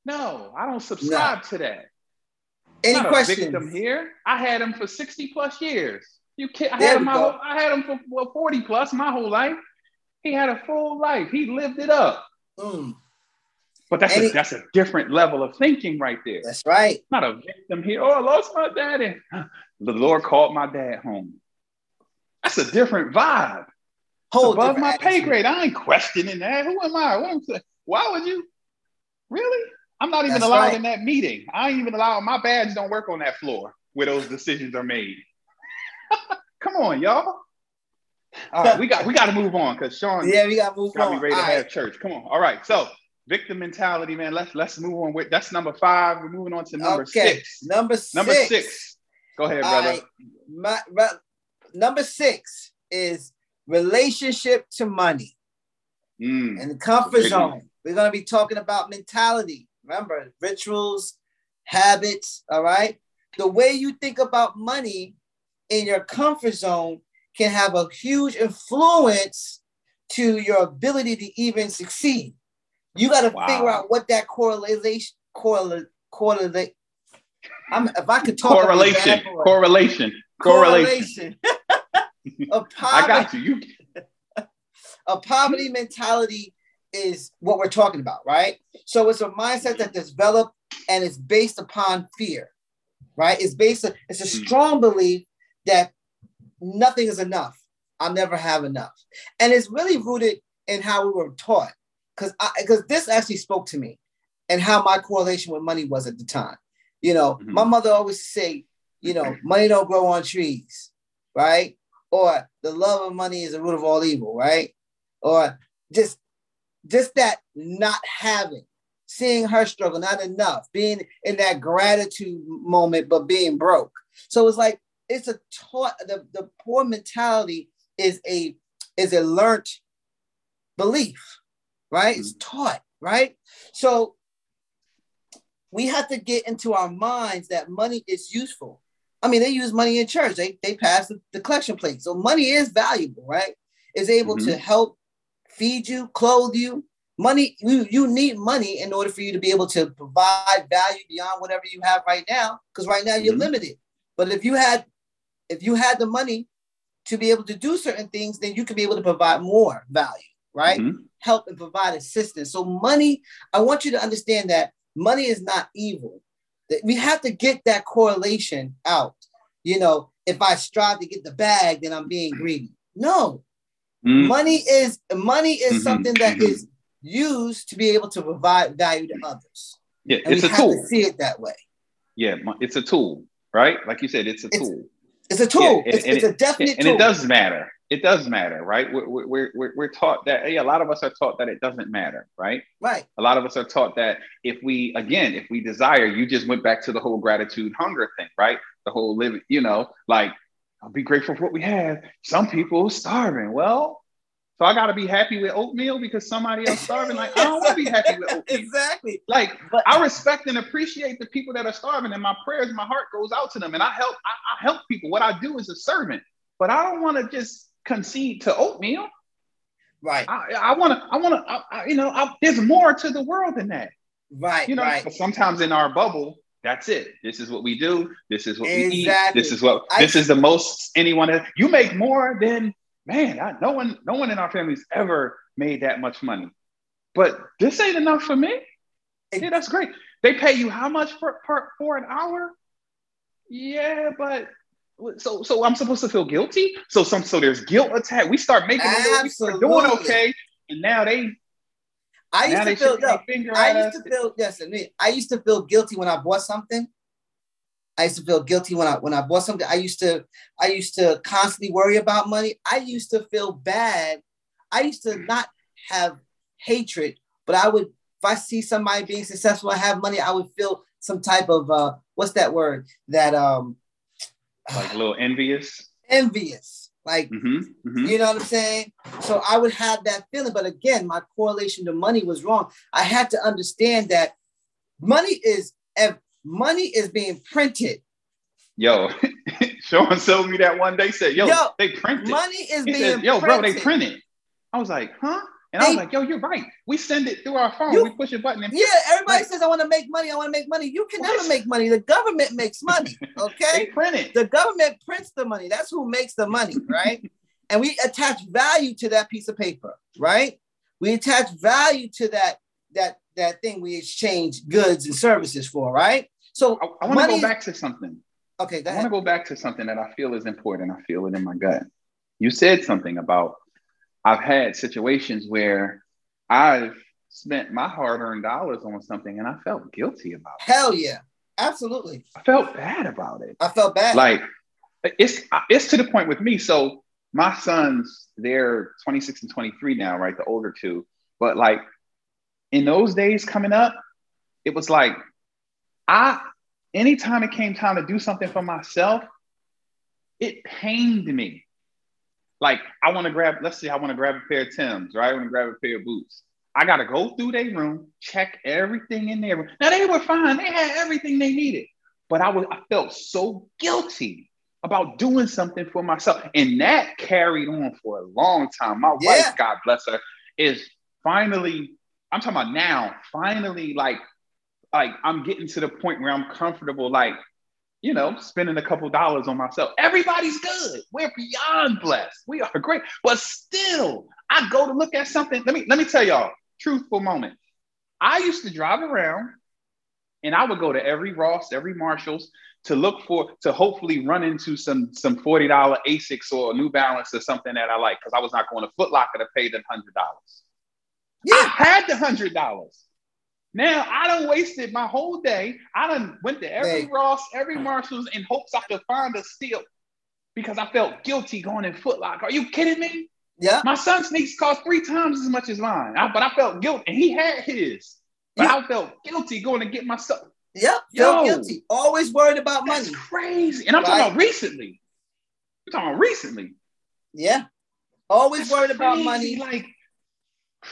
No, I don't subscribe no. to that. Any questions? Victim here. I had him for 60 plus years. You can't, I had him whole, I had him for well, 40 plus my whole life. He had a full life. He lived it up. Mm. But that's a, that's a different level of thinking right there. That's right. Not a victim here. Oh, I lost my daddy. [GASPS] The Lord called my dad home. That's a different vibe. Whole above my attitude. pay grade. I ain't questioning that. Who am I? Why would you? Really? I'm not even That's allowed right. in that meeting. I ain't even allowed. My badge don't work on that floor where those decisions are made. [LAUGHS] Come on, y'all. All right, we got we got to move on because Sean. Yeah, we got to move got on. Be ready All to right. have church. Come on. All right, so victim mentality, man. Let's let's move on with that's number five. We're moving on to number okay. six. Number six. Number six. Go ahead, brother. Right. My, my, number six is relationship to money mm. and the comfort zone. We're going to be talking about mentality. Remember, rituals, habits, all right? The way you think about money in your comfort zone can have a huge influence to your ability to even succeed. You got to wow. figure out what that correlation correlate correlate. I'm if I could talk correlation, correlation, correlation, correlation. [LAUGHS] a poverty, I got you. you. [LAUGHS] a poverty mentality is what we're talking about, right? So it's a mindset that developed and it's based upon fear, right? It's based on, it's a hmm. strong belief that nothing is enough. I'll never have enough. And it's really rooted in how we were taught. Because I because this actually spoke to me and how my correlation with money was at the time. You know, mm-hmm. my mother always say, you know, [CLEARS THROAT] money don't grow on trees, right? Or the love of money is the root of all evil, right? Or just just that not having, seeing her struggle, not enough, being in that gratitude moment, but being broke. So it's like it's a taught the, the poor mentality is a is a learned belief, right? It's mm-hmm. taught, right? So we have to get into our minds that money is useful. I mean, they use money in church. They they pass the, the collection plate. So money is valuable, right? Is able mm-hmm. to help feed you, clothe you. Money, you, you need money in order for you to be able to provide value beyond whatever you have right now. Because right now you're mm-hmm. limited. But if you had if you had the money to be able to do certain things, then you could be able to provide more value, right? Mm-hmm. Help and provide assistance. So money, I want you to understand that money is not evil. That we have to get that correlation out. You know, if I strive to get the bag, then I'm being greedy. No, Mm. Money is money is mm-hmm. something that mm-hmm. is used to be able to provide value to others. Yeah, and it's a tool. see it that way. Yeah, it's a tool, right? Like you said, it's a tool. It's a tool. Yeah, it's, and it's it, a definite and tool. it does matter. It does matter, right? We're, we're, we're, we're taught that, hey, a lot of us are taught that it doesn't matter, right? Right. A lot of us are taught that if we, again, if we desire, you just went back to the whole gratitude hunger thing, right? The whole living, you know, like, I'll be grateful for what we have. Some people are starving. Well, so I gotta be happy with oatmeal because somebody else starving. Like I don't want to be happy with [LAUGHS] oatmeal. exactly. Like but, I respect and appreciate the people that are starving, and my prayers, my heart goes out to them, and I help. I, I help people. What I do is a servant, but I don't want to just concede to oatmeal. Right. I want to. I want to. You know, I, there's more to the world than that. Right. You know. Right. Sometimes in our bubble, that's it. This is what we do. This is what exactly. we eat. This is what. I, this is the most anyone. Has, you make more than man, I, no one, no one in our family's ever made that much money. But this ain't enough for me. Yeah, that's great. They pay you how much for, for, for an hour? Yeah, but So so I'm supposed to feel guilty. So some so there's guilt attack. We start making we start doing okay, and now they. I used to feel. No, I used to feel. Yes, I used to feel guilty when I bought something. I used to feel guilty when I when I bought something. I used to I used to constantly worry about money. I used to feel bad. I used to not have hatred, but I would if I see somebody being successful and have money, I would feel some type of uh what's that word? That um like a little envious. [SIGHS] Envious. Like mm-hmm, mm-hmm. you know what I'm saying? So I would have that feeling. But again, my correlation to money was wrong. I had to understand that money is if money is being printed. Yo, [LAUGHS] Sean showed me that one day. Said, "Yo, yo they printed money is he being Yo, bro, they printed." I was like, "Huh?" And they, I was like, "Yo, you're right. We send it through our phone. You, we push a button." And yeah, everybody says, "I want to make money. I want to make money." You can never make money. The government makes money. [LAUGHS] Okay, they print it. The government prints the money. That's who makes the money, [LAUGHS] right? and we attach value to that piece of paper, right? We attach value to that that that thing we exchange goods and services for, right? So I, I want to go back to something. Okay, I want to go back to something that I feel is important. I feel it in my gut. You said something about I've had situations where I've spent my hard-earned dollars on something and I felt guilty about it. Hell yeah. Absolutely. I felt bad about it. I felt bad. Like it's it's to the point with me. So my sons, they're 26 and 23 now, right? The older two. But like in those days coming up, it was like I anytime it came time to do something for myself, it pained me. Like I want to grab, let's say I want to grab a pair of Tim's, right? I want to grab a pair of boots. I gotta go through their room, check everything in there. Now they were fine, they had everything they needed. But I was I felt so guilty about doing something for myself. And that carried on for a long time. My yeah. wife, God bless her, is finally I'm talking about now, finally, like, like I'm getting to the point where I'm comfortable, like, you know, spending a couple dollars on myself. Everybody's good. We're beyond blessed. We are great. But still, I go to look at something. Let me let me tell y'all, truthful moment. I used to drive around and I would go to every Ross, every Marshalls to look for to hopefully run into some some $40 Asics or New Balance or something that I like because I was not going to Foot Locker to pay them hundred dollars. Yeah. I had the hundred dollars. Now I done wasted my whole day. I done went to every hey. Ross, every Marshalls in hopes I could find a steal because I felt guilty going in Foot Locker. Are you kidding me? Yeah. My son's sneaks cost three times as much as mine, I, but I felt guilty, and he had his. But yeah. I felt guilty going to get myself. Yep, felt guilty. Always worried about money. Crazy. And I'm right. talking about recently. I'm talking about recently. Yeah. Always that's worried crazy. about money. Like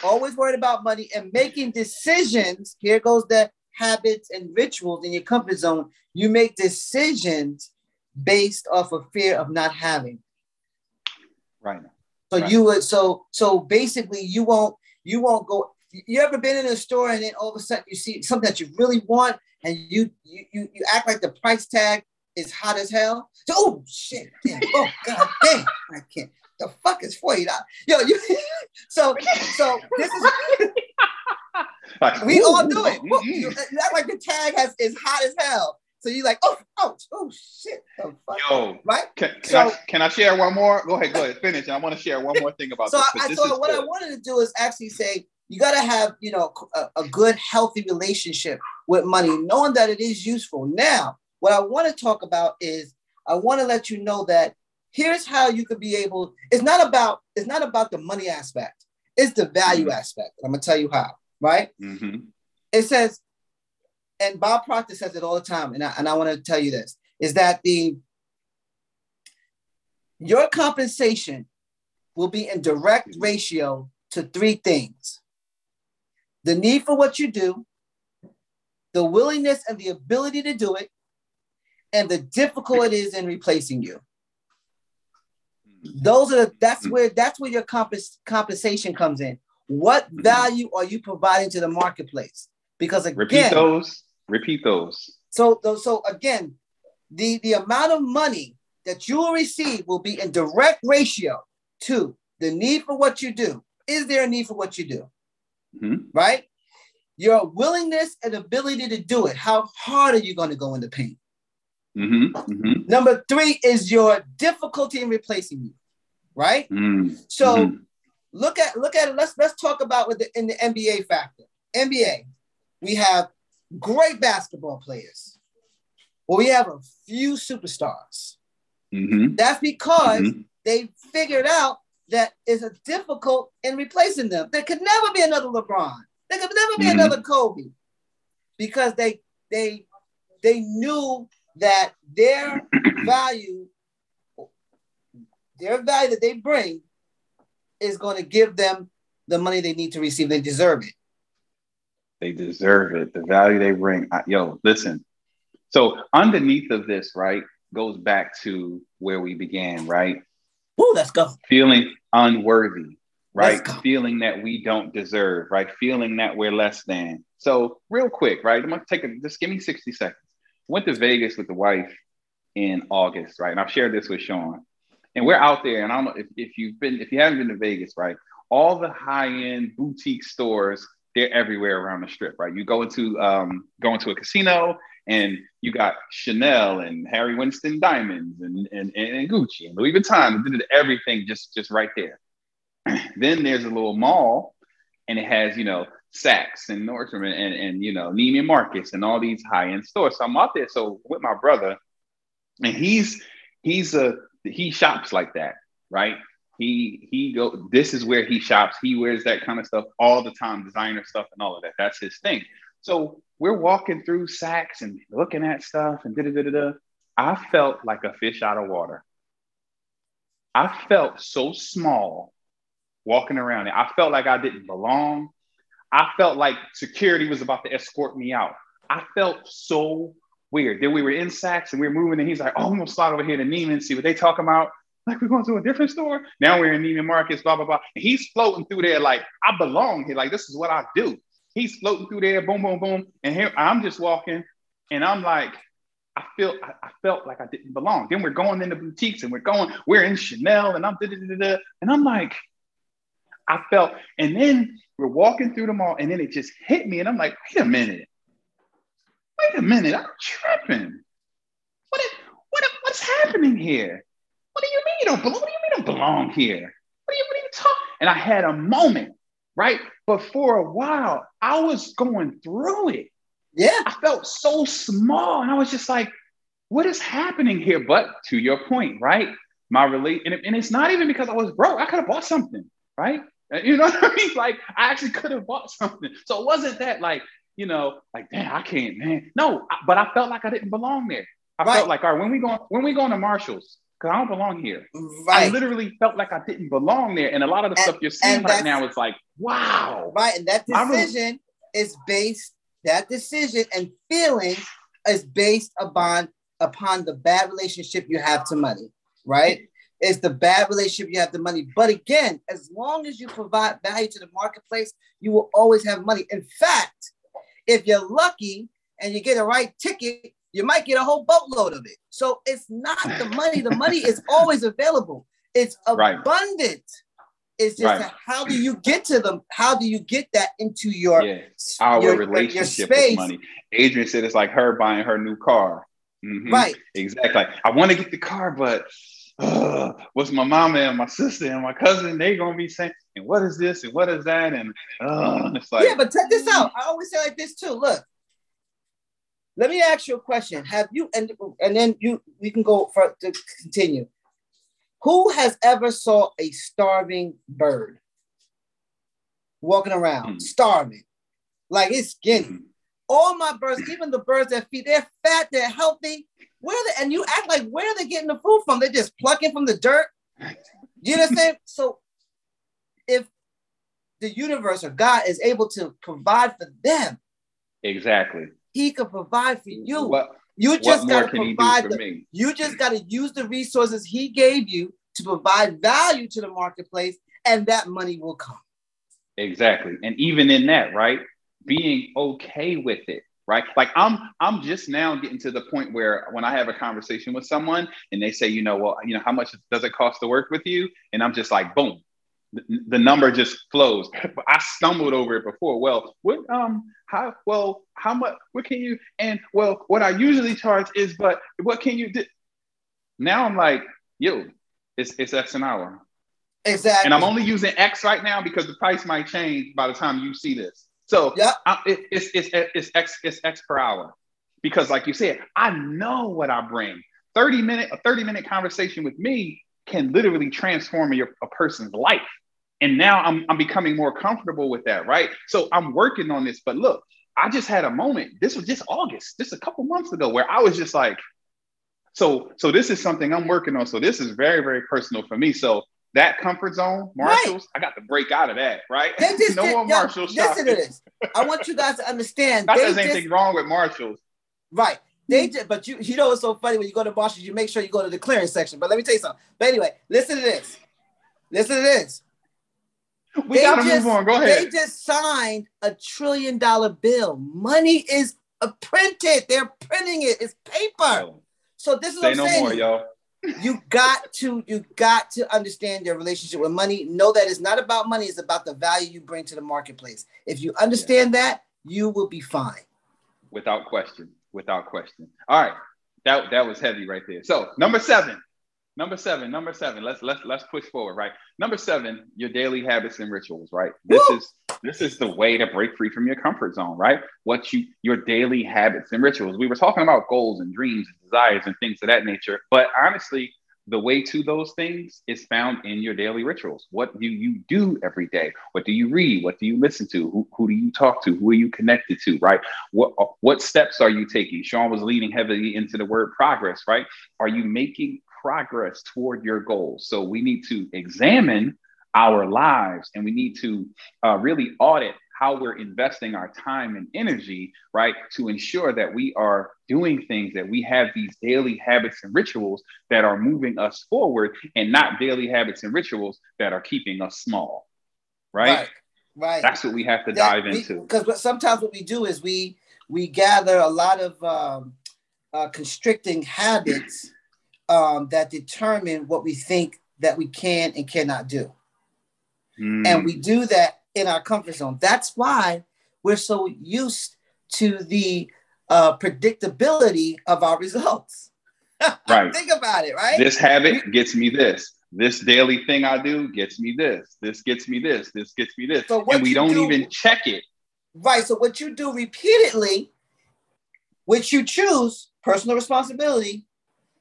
always worried about money and making decisions. Here goes the habits and rituals in your comfort zone. You make decisions based off of fear of not having. Right. So right. you would so so basically you won't you won't go. You ever been in a store and then all of a sudden you see something that you really want and you you you, you act like the price tag is hot as hell. So, oh shit! Damn. Oh god damn! I can't the fuck is forty dollars? Yo, you [LAUGHS] so so this is like, we ooh, all do it. Mm-hmm. Like the tag has is hot as hell. So you're like, oh, oh, oh, shit. Oh, Yo, right? Can, can, so, I, can I share one more? Go ahead, go ahead, finish. I want to share one more thing about so this. I, this so what good. I wanted to do is actually say you got to have, you know, a, a good, healthy relationship with money, knowing that it is useful. Now, what I want to talk about is I want to let you know that here's how you could be able it's not about it's not about the money aspect. It's the value mm-hmm. aspect. I'm gonna tell you how right? Mm-hmm. it says and bob proctor says it all the time and i, and I want to tell you this is that the your compensation will be in direct ratio to three things. The need for what you do the willingness and the ability to do it and the difficult it is in replacing you those are the, that's mm. where that's where your compens- compensation comes in. What mm-hmm. value are you providing to the marketplace? Because again, repeat those. Repeat those. So so again, the the amount of money that you will receive will be in direct ratio to the need for what you do. Is there a need for what you do? Mm-hmm. Right? Your willingness and ability to do it. How hard are you going to go in the paint? Mm-hmm, mm-hmm. Number three is your difficulty in replacing you, right? Mm-hmm. So look at look at it. Let's let's talk about with the in the NBA factor. NBA, we have great basketball players. Well, we have a few superstars. Mm-hmm. That's because they figured out that it's a difficult in replacing them. There could never be another LeBron. There could never be another Kobe because they they they knew that their value, their value that they bring, is going to give them the money they need to receive. They deserve it. They deserve it. The value they bring. I, yo, listen. So underneath of this, right, goes back to where we began, right? Woo, let's go. Feeling unworthy, right? Feeling that we don't deserve, right? Feeling that we're less than. So real quick, right? I'm gonna take a just give me 60 seconds. Went to Vegas with the wife in August, right? And I've shared this with Sean. And we're out there, and I don't know if, if you've been, if you haven't been to Vegas, right? All the high-end boutique stores, they're everywhere around the strip, right? You go into um, go into a casino and you got Chanel and Harry Winston diamonds and, and, and Gucci and Louis Vuitton, and everything just, just right there. [CLEARS THROAT] then there's a little mall and it has, you know, Saks and Nordstrom and, and, and you know, Neiman Marcus and all these high-end stores. So I'm out there. So with my brother, and he's he's a he shops like that, right? He he go this is where he shops. He wears that kind of stuff all the time, designer stuff and all of that. That's his thing. So we're walking through Saks and looking at stuff and da da da da. I felt like a fish out of water. I felt so small walking around it. I felt like I didn't belong. I felt like security was about to escort me out. I felt so weird. Then we were in Saks and we were moving, and he's like, "Oh, I'm gonna slide over here to Neiman, see what they talk about." Like we're going to a different store. Now we're in Neiman Marcus, blah blah blah. And he's floating through there like I belong here. Like this is what I do. He's floating through there, boom, boom, boom. And here I'm just walking, and I'm like, I feel, I, felt like I didn't belong. Then we're going into boutiques and we're going, we're in Chanel, and I'm da da da da. And I'm like, I felt, and then we're walking through the mall, and then it just hit me, and I'm like, wait a minute, wait a minute, I'm tripping. What, is, what, what's happening here? What do you mean you don't belong? What do you mean you don't belong here? What do you, what are you talking? And I had a moment, right? But for a while, I was going through it. Yeah. I felt so small, and I was just like, what is happening here? But to your point, right? My relate, and, it, and it's not even because I was broke. I could have bought something, right? [LAUGHS] You know what I mean? Like I actually could have bought something. So it wasn't that like, you know, like, damn, I can't, man. No, I- but I felt like I didn't belong there. I Right. felt like, all right, when we go, when we going to Marshalls, because I don't belong here. I literally felt like I didn't belong there. And a lot of the And- stuff you're seeing right now is like, wow. Right. And that I really- decision is based, that decision and feeling is based upon upon the bad relationship you have to money, right? It's the bad relationship you have the money. But again, as long as you provide value to the marketplace, you will always have money. In fact, if you're lucky and you get a right ticket, you might get a whole boatload of it. So it's not the money. The money is [LAUGHS] always available. It's Right. abundant. It's just Right. how do you get to them? How do you get that into your Yeah. Our your- your relationship space? with money. Adrian said it's like her buying her new car. Mhm. Right. Exactly. I want to get the car, but uh, what's my mama and my sister and my cousin? They gonna be saying, and what is this and what is that? And uh, it's like, yeah, but check this out. I always say like this too. Look, let me ask you a question. Have you and and then you we can go for to continue. Who has ever saw a starving bird walking around Hmm. starving, like it's skinny? Mhm. All my birds, even the birds that feed, they're fat, they're healthy. Where? And you act like where are they getting the food from? They're just plucking from the dirt. You understand? [LAUGHS] so if the universe or God is able to provide for them, exactly. He can provide for you. What, you just got to can he do provide. The, me? you just got to use the resources He gave you to provide value to the marketplace, and that money will come. Exactly. And even in that, right? Being okay with it, right? Like I'm I'm just now getting to the point where when I have a conversation with someone and they say, you know, well, you know, how much does it cost to work with you? And I'm just like, boom. the, the number just flows. [LAUGHS] I stumbled over it before. Well, what um how well how much what can you and well what I usually charge is but what can you do? Now I'm like, yo, it's it's X an hour. Exactly. And I'm only using X right now because the price might change by the time you see this. So yeah, it, it's, it's, it's X it's X per hour. Because like you said, I know what I bring. 30 minute, a 30 minute conversation with me can literally transform a, a person's life. And now I'm, I'm becoming more comfortable with that, right? So I'm working on this. But look, I just had a moment. This was just August, just a couple months ago, where I was just like, so so this is something I'm working on. So this is very very personal for me. So that comfort zone, Marshalls, right. I got to break out of that, right? Just, [LAUGHS] no more Marshalls. Listen to this. I want you guys to understand. Not there's anything wrong with Marshalls. Right. They just, but you you know it's so funny when you go to Marshalls, you make sure you go to the clearance section. But let me tell you something. But anyway, listen to this. Listen to this. We they gotta just, move on. Go ahead. They just signed a trillion dollar bill. Money is printed. They're printing it. It's paper. So this is what I'm no saying. More, y'all. You got to you got to understand your relationship with money. Know that it's not about money, it's about the value you bring to the marketplace. If you understand yeah. that, you will be fine. Without question. Without question. All right. That that was heavy right there. So number seven, Number seven, number seven. Let's let's let's push forward, right? Number seven, your daily habits and rituals, right? This Woo! is this is the way to break free from your comfort zone, right? What you your daily habits and rituals. We were talking about goals and dreams and desires and things of that nature, but honestly, the way to those things is found in your daily rituals. What do you do every day? What do you read? What do you listen to? Who, who do you talk to? Who are you connected to? Right? What uh, what steps are you taking? Sean was leaning heavily into the word progress, right? Are you making progress toward your goals. So we need to examine our lives and we need to uh, really audit how we're investing our time and energy, right, to ensure that we are doing things, that we have these daily habits and rituals that are moving us forward and not daily habits and rituals that are keeping us small, right? Right. right. That's what we have to that dive we, into. Because sometimes what we do is we we gather a lot of um, uh, constricting habits um, that determine what we think that we can and cannot do. Mm. And we do that in our comfort zone. That's why we're so used to the uh, predictability of our results. [LAUGHS] right. Think about it, right? This habit gets me this. This daily thing I do gets me this. This gets me this. This gets me this. So and we don't do, even check it. Right. So what you do repeatedly, which you choose, personal responsibility,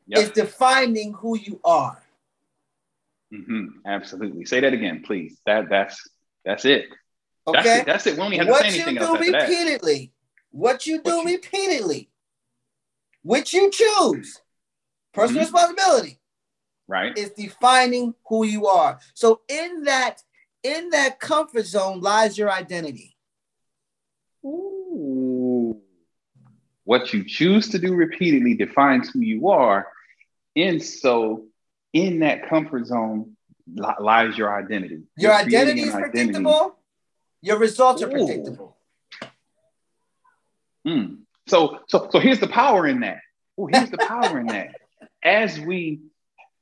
yep. is defining who you are. Mm-hmm. Absolutely. Say that again, please. That that's that's it. Okay. That's it. That's it. We only have what to say anything else. You do repeatedly. What you do what you, repeatedly. Which you choose. Personal mm-hmm. responsibility. Right. Is defining who you are. So in that in that comfort zone lies your identity. Ooh. What you choose to do repeatedly defines who you are. And so, in that comfort zone lies your identity. Your identity is predictable. Identity. Your results are Ooh. predictable. Mm. So, so, so here's the power in that. Oh, here's the power in that. [LAUGHS] As we,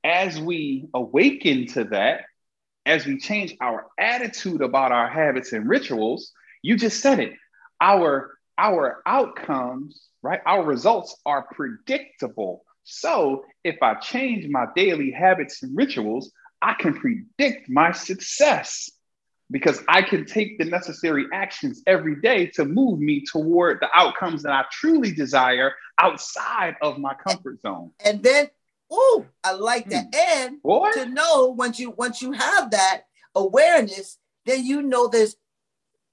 as we awaken to that, as we change our attitude about our habits and rituals, you just said it. Our our outcomes, right? Our results are predictable. So if I change my daily habits and rituals, I can predict my success because I can take the necessary actions every day to move me toward the outcomes that I truly desire outside of my comfort zone. And then, oh, I like that. Mm. And Boy. to know once you once you have that awareness, then you know there's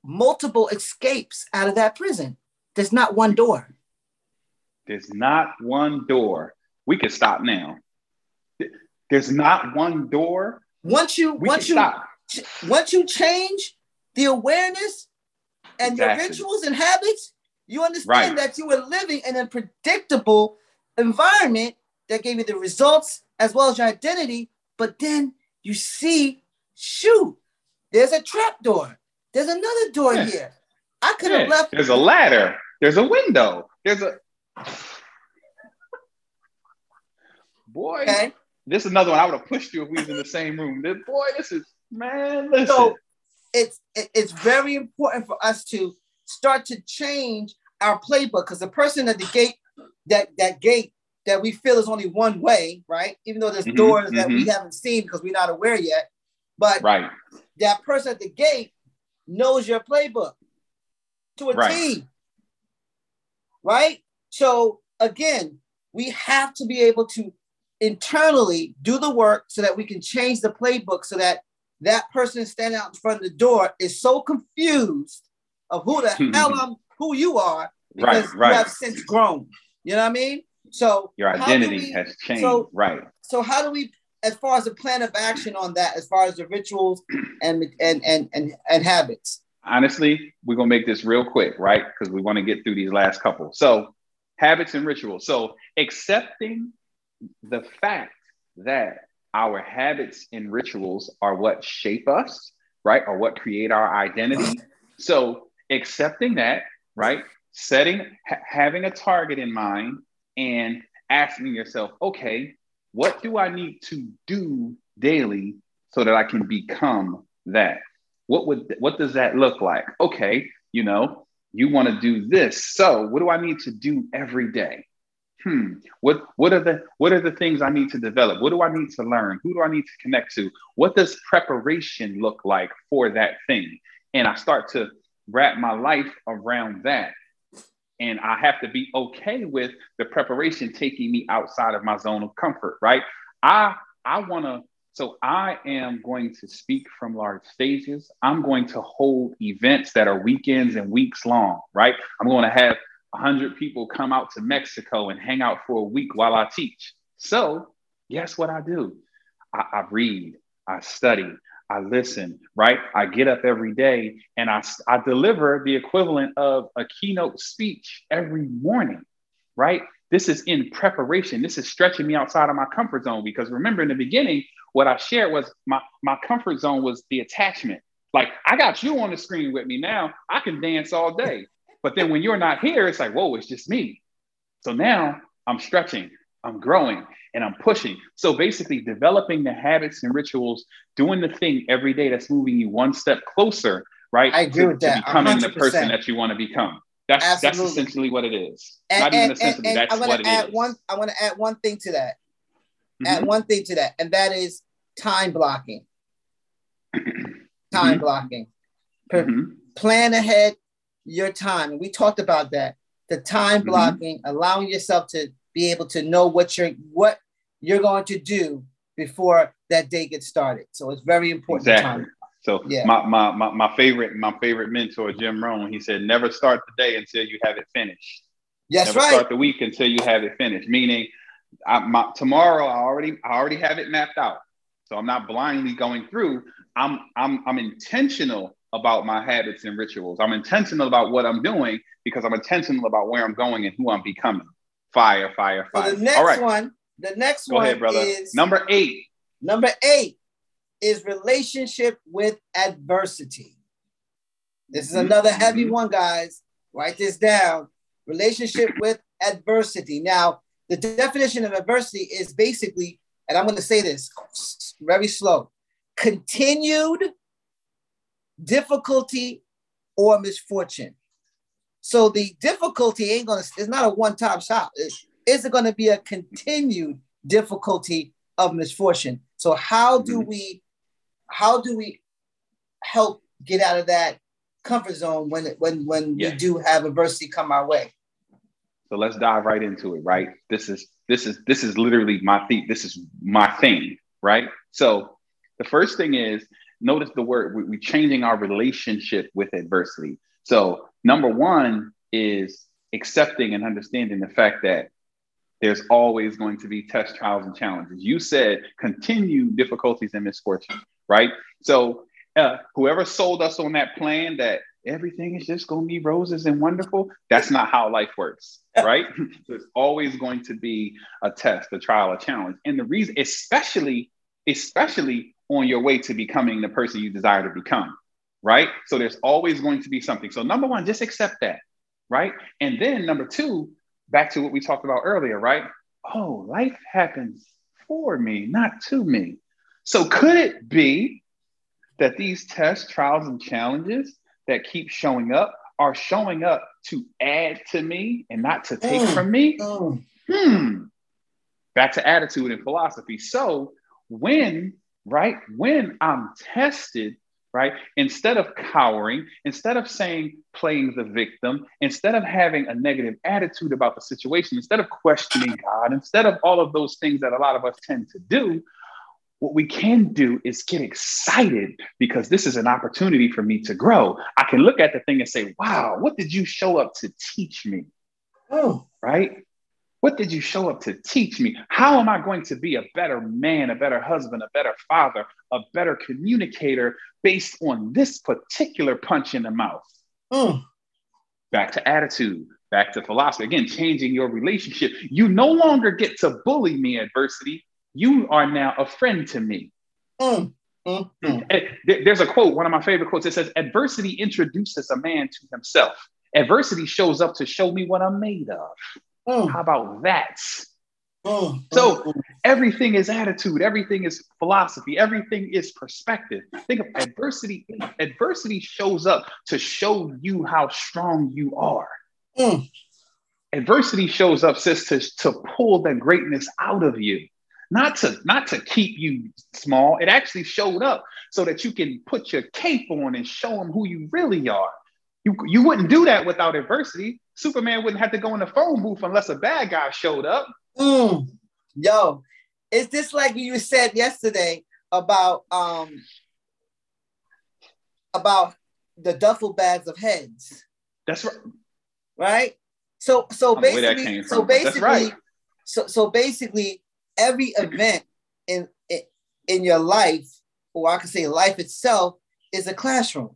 multiple escapes out of that prison. There's not one door. There's not one door we could stop now. There's not one door. Once you once you stop. once you change the awareness and exactly. your rituals and habits, you understand right. that you were living in a predictable environment that gave you the results as well as your identity. But then you see, shoot, there's a trap door. There's another door yeah. here. I could have yeah. left. There's a ladder. There's a window. There's a boy. Okay. This is another one I would have pushed you if we was in the same room. This, boy, this is Man, listen. So it's it's very important for us to start to change our playbook because the person at the gate, that that gate that we feel is only one way, right? Even though there's mm-hmm, doors mm-hmm. that we mm-hmm. haven't seen because we're not aware yet, but right. that person at the gate knows your playbook to a right. T. Right? So again, we have to be able to internally do the work so that we can change the playbook so that that person standing out in front of the door is so confused of who the [LAUGHS] hell I'm, who you are because right, right. you have since grown. You know what I mean? So your identity we, has changed. So, right. So how do we, as far as the plan of action on that, as far as the rituals [CLEARS THROAT] and and and and, and habits? Honestly, we're gonna make this real quick, right? Because we want to get through these last couple. So habits and rituals. So accepting the fact that our habits and rituals are what shape us, right? Or what create our identity. So accepting that, right? Setting, ha- having a target in mind and asking yourself, okay, what do I need to do daily so that I can become that? What would what does that look like? Okay, you know, you want to do this. So what do I need to do every day? Hmm, what what are the what are the things I need to develop? What do I need to learn? Who do I need to connect to? What does preparation look like for that thing? And I start to wrap my life around that. And I have to be okay with the preparation taking me outside of my zone of comfort, right? I I want to so I am going to speak from large stages. I'm going to hold events that are weekends and weeks long, right? I'm going to have 100 people come out to Mexico and hang out for a week while I teach. So, guess what I do? I, I read, I study, I listen, right? I get up every day and I, I deliver the equivalent of a keynote speech every morning, right? This is in preparation. This is stretching me outside of my comfort zone because remember in the beginning, what I shared was my, my comfort zone was the attachment. Like I got you on the screen with me now. I can dance all day. But then when you're not here, it's like, whoa, it's just me. So now I'm stretching, I'm growing, and I'm pushing. So basically, developing the habits and rituals, doing the thing every day that's moving you one step closer, right? I agree to, with that. To becoming 100%. the person that you want to become. That's Absolutely. that's essentially what it is. And, Not and, even essentially, and, that's I what it add is. One, I want to add one thing to that. Mm-hmm. Add one thing to that, and that is time blocking. [CLEARS THROAT] time mm-hmm. blocking. Mm-hmm. Plan ahead, your time. And we talked about that. The time mm-hmm. blocking, mm-hmm. allowing yourself to be able to know what you're what you're going to do before that day gets started. So it's very important. Exactly. Time. So yeah. my, my, my, my favorite my favorite mentor, Jim Rohn, he said, never start the day until you have it finished. Yes, never right. Start the week until you have it finished. Meaning, I, my, tomorrow I already I already have it mapped out. So I'm not blindly going through. I'm I'm I'm intentional about my habits and rituals. I'm intentional about what I'm doing because I'm intentional about where I'm going and who I'm becoming. Fire, fire, fire. So the next All right. one, the next Go one ahead, brother. is number eight. Number eight is relationship with adversity. This is another mm-hmm. heavy one, guys. Write this down. Relationship with adversity. Now, the definition of adversity is basically, and I'm going to say this very slow continued difficulty or misfortune. So the difficulty ain't gonna, it's not a one-time shot. It's gonna be a continued difficulty of misfortune. So how do mm-hmm. we, how do we help get out of that comfort zone when when when yes. we do have adversity come our way? So let's dive right into it, right? This is this is this is literally my thing. This is my thing, right? So the first thing is notice the word we, are changing our relationship with adversity. So number one is accepting and understanding the fact that there's always going to be test trials and challenges. You said continue difficulties and misfortune, right? So uh, whoever sold us on that plan that everything is just going to be roses and wonderful, that's not how life works, [LAUGHS] right? [LAUGHS] there's always going to be a test, a trial, a challenge. And the reason, especially, especially on your way to becoming the person you desire to become, right? So there's always going to be something. So, number one, just accept that, right? And then number two, back to what we talked about earlier, right? Oh, life happens for me, not to me. So, could it be that these tests, trials, and challenges that keep showing up are showing up to add to me and not to take mm. from me? Mm. Hmm. Back to attitude and philosophy. So when, right, when I'm tested, right, instead of cowering, instead of saying playing the victim, instead of having a negative attitude about the situation, instead of questioning God, instead of all of those things that a lot of us tend to do, what we can do is get excited because this is an opportunity for me to grow. I can look at the thing and say, wow, what did you show up to teach me? Oh. Right? What did you show up to teach me? How am I going to be a better man, a better husband, a better father, a better communicator based on this particular punch in the mouth? Mm. Back to attitude, back to philosophy. Again, changing your relationship. You no longer get to bully me adversity you are now a friend to me. Mm, mm. There's a quote, one of my favorite quotes. It says, Adversity introduces a man to himself. Adversity shows up to show me what I'm made of. Mm. How about that? Mm, so mm, everything is attitude, everything is philosophy, everything is perspective. Think of adversity. Adversity shows up to show you how strong you are. Adversity shows up, sis, to, to pull the greatness out of you not to not to keep you small. It actually showed up so that you can put your cape on and show them who you really are. You, you wouldn't do that without adversity. Superman wouldn't have to go in the phone booth unless a bad guy showed up. Mm. Yo, is this like you said yesterday about um about the duffel bags of heads? That's right. Right. So so basically, so basically, right. so so basically, every event in, in your life, or I could say life itself, is a classroom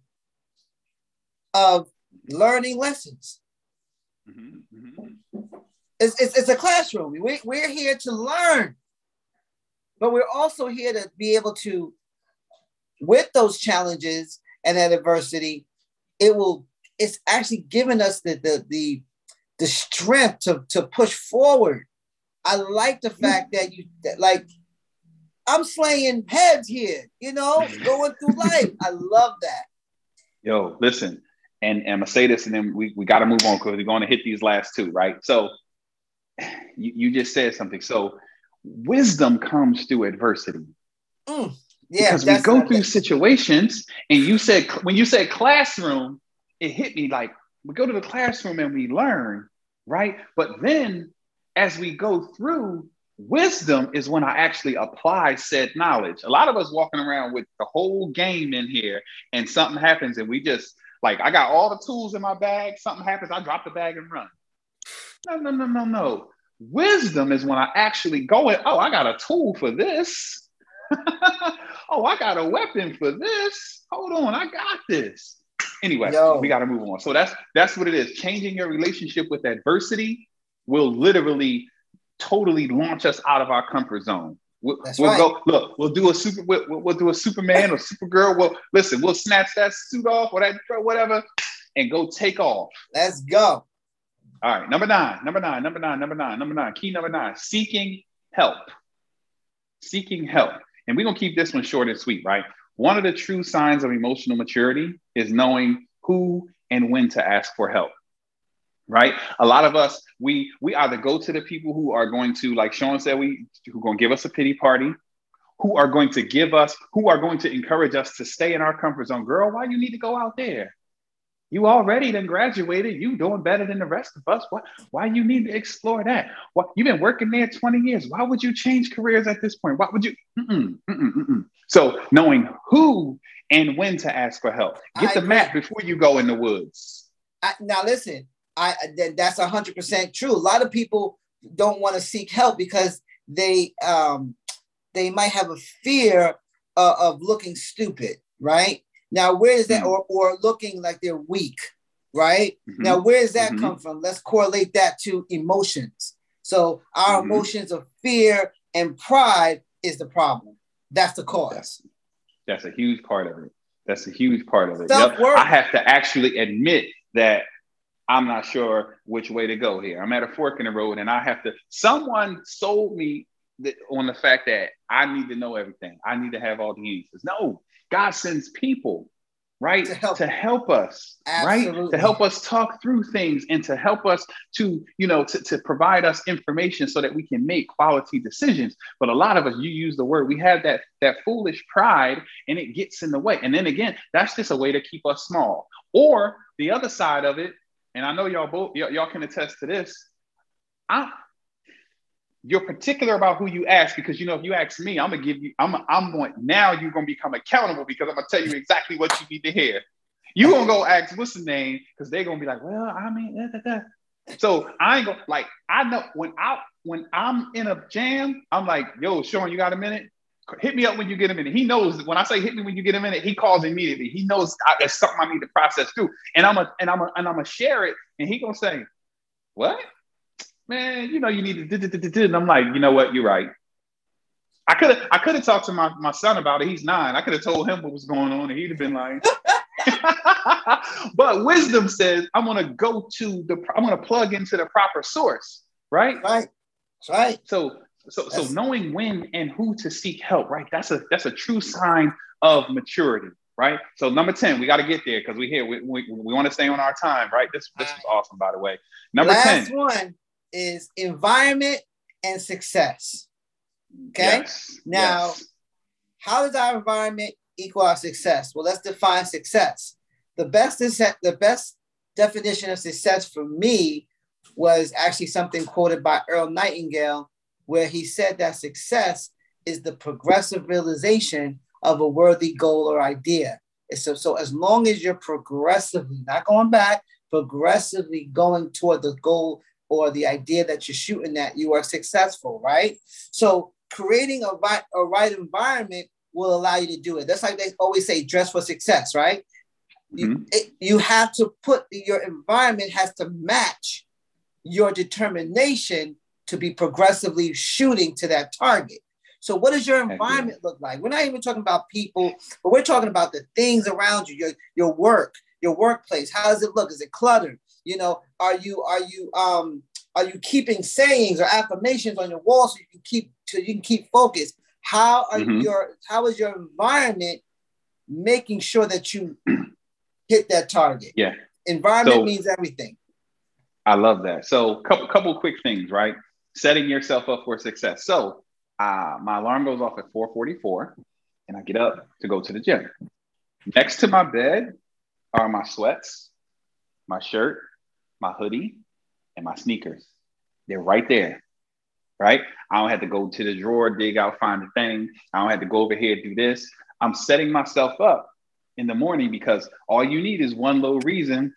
of learning lessons. Mm-hmm, mm-hmm. It's, it's, it's, a classroom. We, we're here to learn, but we're also here to be able to, with those challenges and that adversity, it will, it's actually given us the, the, the, the strength to, to push forward I like the fact that you that, like I'm slaying heads here, you know, going through life. I love that. Yo, listen, and, and I'm gonna say this, and then we, we got to move on because we're going to hit these last two, right? So, you, you just said something. So, wisdom comes through adversity. Mm, yeah, because we go through situations, and you said when you said classroom, it hit me like we go to the classroom and we learn, right? But then as we go through, wisdom is when I actually apply said knowledge. A lot of us walking around with the whole game in here, and something happens, and we just like, I got all the tools in my bag. Something happens, I drop the bag and run. No, no, no, no, no. Wisdom is when I actually go and, oh, I got a tool for this. [LAUGHS] oh, I got a weapon for this. Hold on, I got this. Anyway, Yo. we got to move on. So that's that's what it is. Changing your relationship with adversity will literally totally launch us out of our comfort zone. We'll, we'll right. go look. We'll do a super. We'll, we'll do a Superman or Supergirl. We'll listen. We'll snatch that suit off or that whatever, and go take off. Let's go. All right, number nine. Number nine. Number nine. Number nine. Number nine. Key number nine. Seeking help. Seeking help. And we're gonna keep this one short and sweet, right? One of the true signs of emotional maturity is knowing who and when to ask for help right? A lot of us, we we either go to the people who are going to, like Sean said, we who are going to give us a pity party, who are going to give us, who are going to encourage us to stay in our comfort zone. Girl, why you need to go out there? You already then graduated. You doing better than the rest of us. Why, why you need to explore that? What you've been working there 20 years. Why would you change careers at this point? Why would you? Mm-mm, mm-mm, mm-mm. So knowing who and when to ask for help. Get I the agree. map before you go in the woods. I, now listen, I that's hundred percent true. A lot of people don't want to seek help because they um, they might have a fear uh, of looking stupid, right? Now, where is that, mm-hmm. or or looking like they're weak, right? Mm-hmm. Now, where does that mm-hmm. come from? Let's correlate that to emotions. So our mm-hmm. emotions of fear and pride is the problem. That's the cause. That's, that's a huge part of it. That's a huge part of it. Yep. I have to actually admit that I'm not sure which way to go here. I'm at a fork in the road and I have to, someone sold me the, on the fact that I need to know everything. I need to have all the answers. No, God sends people right? To help, to help us, Absolutely. right? To help us talk through things and to help us to, you know, to, to provide us information so that we can make quality decisions. But a lot of us, you use the word, we have that that foolish pride and it gets in the way. And then again, that's just a way to keep us small. Or the other side of it, and I know y'all both y- y'all can attest to this. I you're particular about who you ask because you know if you ask me, I'm gonna give you. I'm I'm going now. You're gonna become accountable because I'm gonna tell you exactly what you need to hear. You gonna go ask what's the name because they're gonna be like, well, I mean, da, da, da. so I ain't gonna like. I know when I when I'm in a jam, I'm like, yo, Sean, you got a minute? Hit me up when you get a minute. He knows when I say hit me when you get a minute, he calls immediately. He knows I, it's something I need to process through, and I'm a and I'm a, and I'm gonna share it, and he gonna say, what? man, you know, you need to. Do, And I'm like, you know what? You're right. I could have I could have talked to my, my son about it. He's nine. I could have told him what was going on, and he'd have been like. [LAUGHS] but wisdom says I'm gonna go to the I'm gonna plug into the proper source, right? Right. Right. So so so knowing when and who to seek help, right? That's a that's a true sign of maturity, right? So number 10, we got to get there because we here. We, we, we want to stay on our time, right? This this was awesome, by the way. Number Last 10. one is environment and success. Okay. Yes. Now, yes. how does our environment equal our success? Well, let's define success. The best is the best definition of success for me was actually something quoted by Earl Nightingale, where he said that success is the progressive realization of a worthy goal or idea. So, so as long as you're progressively, not going back, progressively going toward the goal or the idea that you're shooting at, you are successful, right? So creating a right, a right environment will allow you to do it. That's like they always say, dress for success, right? Mm-hmm. You, it, you have to put your environment has to match your determination to be progressively shooting to that target. So, what does your environment look like? We're not even talking about people, but we're talking about the things around you, your, your work, your workplace. How does it look? Is it cluttered? You know, are you are you um are you keeping sayings or affirmations on your wall so you can keep so you can keep focused? How are mm-hmm. your how is your environment making sure that you [CLEARS THROAT] hit that target? Yeah. Environment so, means everything. I love that. So couple couple quick things, right? Setting yourself up for success. So uh, my alarm goes off at 4:44, and I get up to go to the gym. Next to my bed are my sweats, my shirt, my hoodie, and my sneakers. They're right there, right? I don't have to go to the drawer, dig out, find the thing. I don't have to go over here, do this. I'm setting myself up in the morning because all you need is one little reason.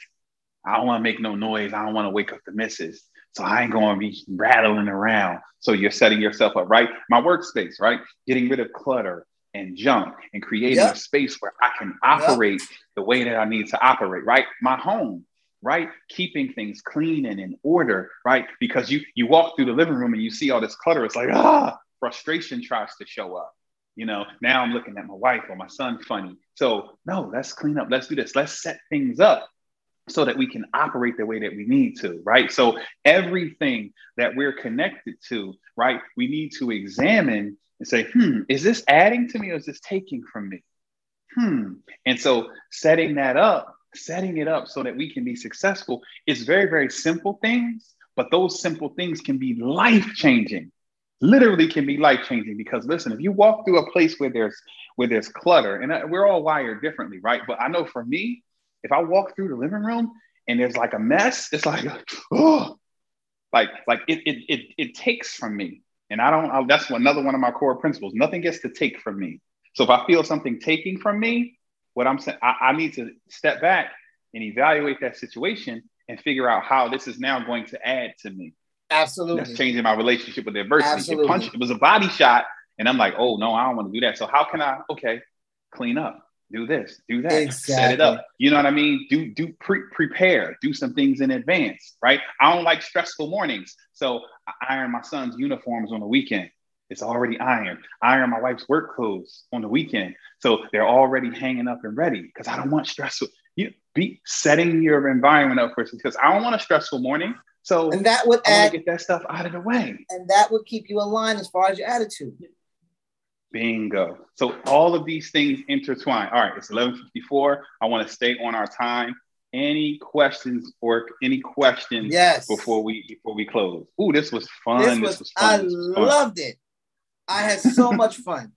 I don't want to make no noise. I don't want to wake up the missus. So I ain't going to be rattling around. So you're setting yourself up, right? My workspace, right? Getting rid of clutter and junk and creating yep. a space where I can operate yep. the way that I need to operate, right? My home, right keeping things clean and in order right because you you walk through the living room and you see all this clutter it's like ah frustration tries to show up you know now i'm looking at my wife or my son funny so no let's clean up let's do this let's set things up so that we can operate the way that we need to right so everything that we're connected to right we need to examine and say hmm is this adding to me or is this taking from me hmm and so setting that up setting it up so that we can be successful is very, very simple things, but those simple things can be life changing. Literally can be life changing because listen, if you walk through a place where there's where there's clutter, and uh, we're all wired differently, right? But I know for me, if I walk through the living room and there's like a mess, it's like, [GASPS] oh, like like it it it, it takes from me, and I don't. I, that's another one of my core principles. Nothing gets to take from me. So if I feel something taking from me, what I'm saying, I, I need to step back and evaluate that situation and figure out how this is now going to add to me. Absolutely. That's changing my relationship with adversity. It, punched, it was a body shot, and I'm like, oh no, I don't want to do that. So how can I? Okay, clean up, do this, do that, exactly. set it up. You know what I mean? Do do pre- prepare, do some things in advance, right? I don't like stressful mornings, so I iron my son's uniforms on the weekend. It's already ironed. I iron my wife's work clothes on the weekend. So they're already hanging up and ready because I don't want stressful. You be setting your environment up for because I don't want a stressful morning. So and that would add get that stuff out of the way. And that would keep you aligned as far as your attitude. Bingo. So all of these things intertwine. All right, it's 11:54. I want to stay on our time. Any questions or any questions yes. before we before we close? Ooh, this was fun. This was, this was fun. I was loved it. I had so [LAUGHS] much fun.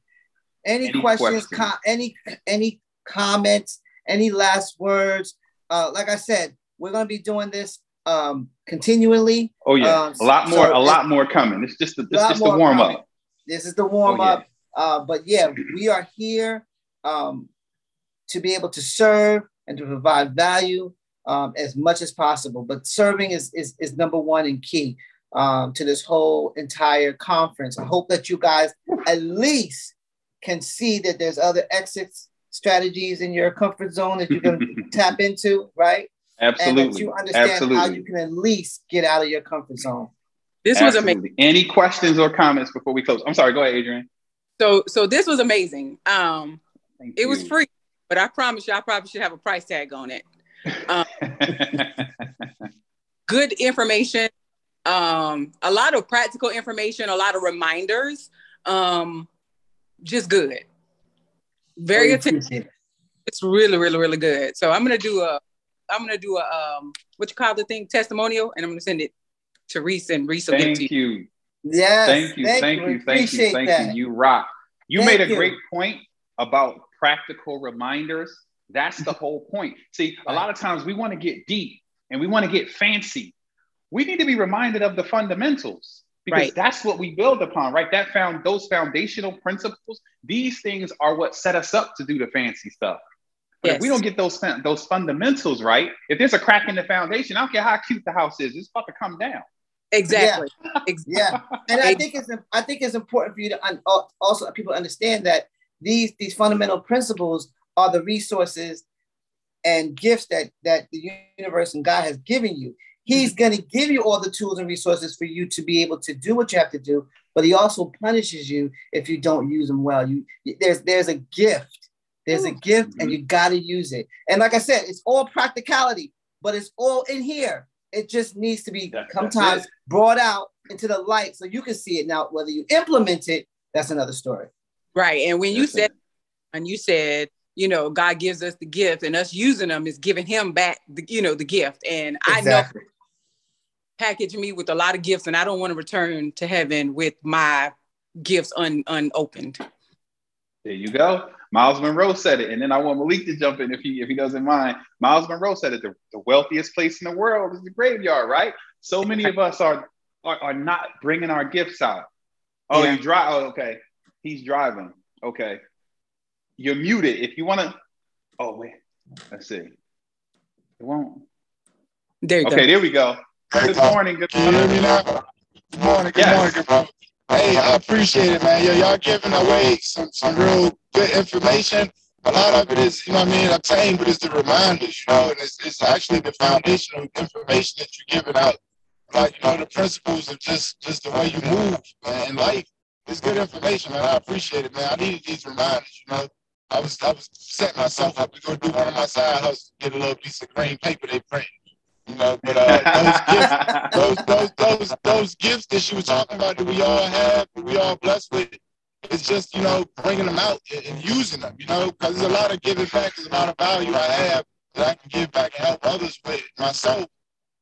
Any, any questions? questions? Com- any any comments? Any last words? Uh, like I said, we're gonna be doing this um continually. Oh yeah, um, a lot more, so a lot more coming. It's just a, it's just the warm coming. up. This is the warm oh, up. Yeah. Uh, but yeah, we are here um, to be able to serve and to provide value um, as much as possible. But serving is, is, is number one and key um, to this whole entire conference. I hope that you guys at least can see that there's other exits strategies in your comfort zone that you can [LAUGHS] tap into, right? Absolutely. And that you understand Absolutely. how you can at least get out of your comfort zone. This Absolutely. was amazing. Any questions or comments before we close? I'm sorry. Go ahead, Adrian. So, so this was amazing. Um, Thank it you. was free, but I promise you, I probably should have a price tag on it. Um, [LAUGHS] good information, um, a lot of practical information, a lot of reminders. Um, just good. Very attentive. It's really, really, really good. So I'm gonna do a, I'm gonna do a, um, what you call the thing, testimonial, and I'm gonna send it to Reece and Reece Thank to you. you. Yes. Thank you. Thank, thank you. Thank you. Thank that. you. You rock. You thank made a you. great point about practical reminders. That's the whole point. See, a lot of times we want to get deep and we want to get fancy. We need to be reminded of the fundamentals because right. that's what we build upon, right? That found those foundational principles. These things are what set us up to do the fancy stuff. But yes. if we don't get those those fundamentals right, if there's a crack in the foundation, I don't care how cute the house is, it's about to come down. Exactly. Yeah. exactly. yeah. And I think it's I think it's important for you to un- also people understand that these these fundamental principles are the resources and gifts that that the universe and God has given you. He's going to give you all the tools and resources for you to be able to do what you have to do, but he also punishes you if you don't use them well. You there's there's a gift. There's a gift and you got to use it. And like I said, it's all practicality, but it's all in here. It just needs to be that, sometimes brought out into the light so you can see it. Now, whether you implement it, that's another story. Right. And when you that's said, it. and you said, you know, God gives us the gift, and us using them is giving Him back, the, you know, the gift. And exactly. I know package me with a lot of gifts, and I don't want to return to heaven with my gifts un, unopened. There you go. Myles Munroe said it, and then I want Malik to jump in if he if he doesn't mind. Myles Munroe said it: the, the wealthiest place in the world is the graveyard, right? So many of us are are, are not bringing our gifts out. Oh, yeah. you drive? Oh, okay. He's driving. Okay. You're muted. If you want to. Oh wait. Let's see. It won't. There okay, go. Okay, there we go. Good morning. Good morning. Can you hear me? Good morning. Yes. morning. Good morning. Hey, I appreciate it, man. Yo, y'all giving away some, some real good information. A lot of it is, you know what I mean, obtained, but it's the reminders, you know, and it's, it's actually the foundational information that you're giving out. Like, you know, the principles of just just the way you move man, in life. It's good information, man. I appreciate it, man. I needed these reminders, you know. I was I was setting myself up to go do one of my side hustles, get a little piece of green paper they print. You know, but uh, those gifts, [LAUGHS] those, those, those, those gifts that she was talking about that we all have, that we all blessed with, it's just, you know, bringing them out and, and using them, you know, because there's a lot of giving back, there's a lot of value I have that I can give back and help others with myself.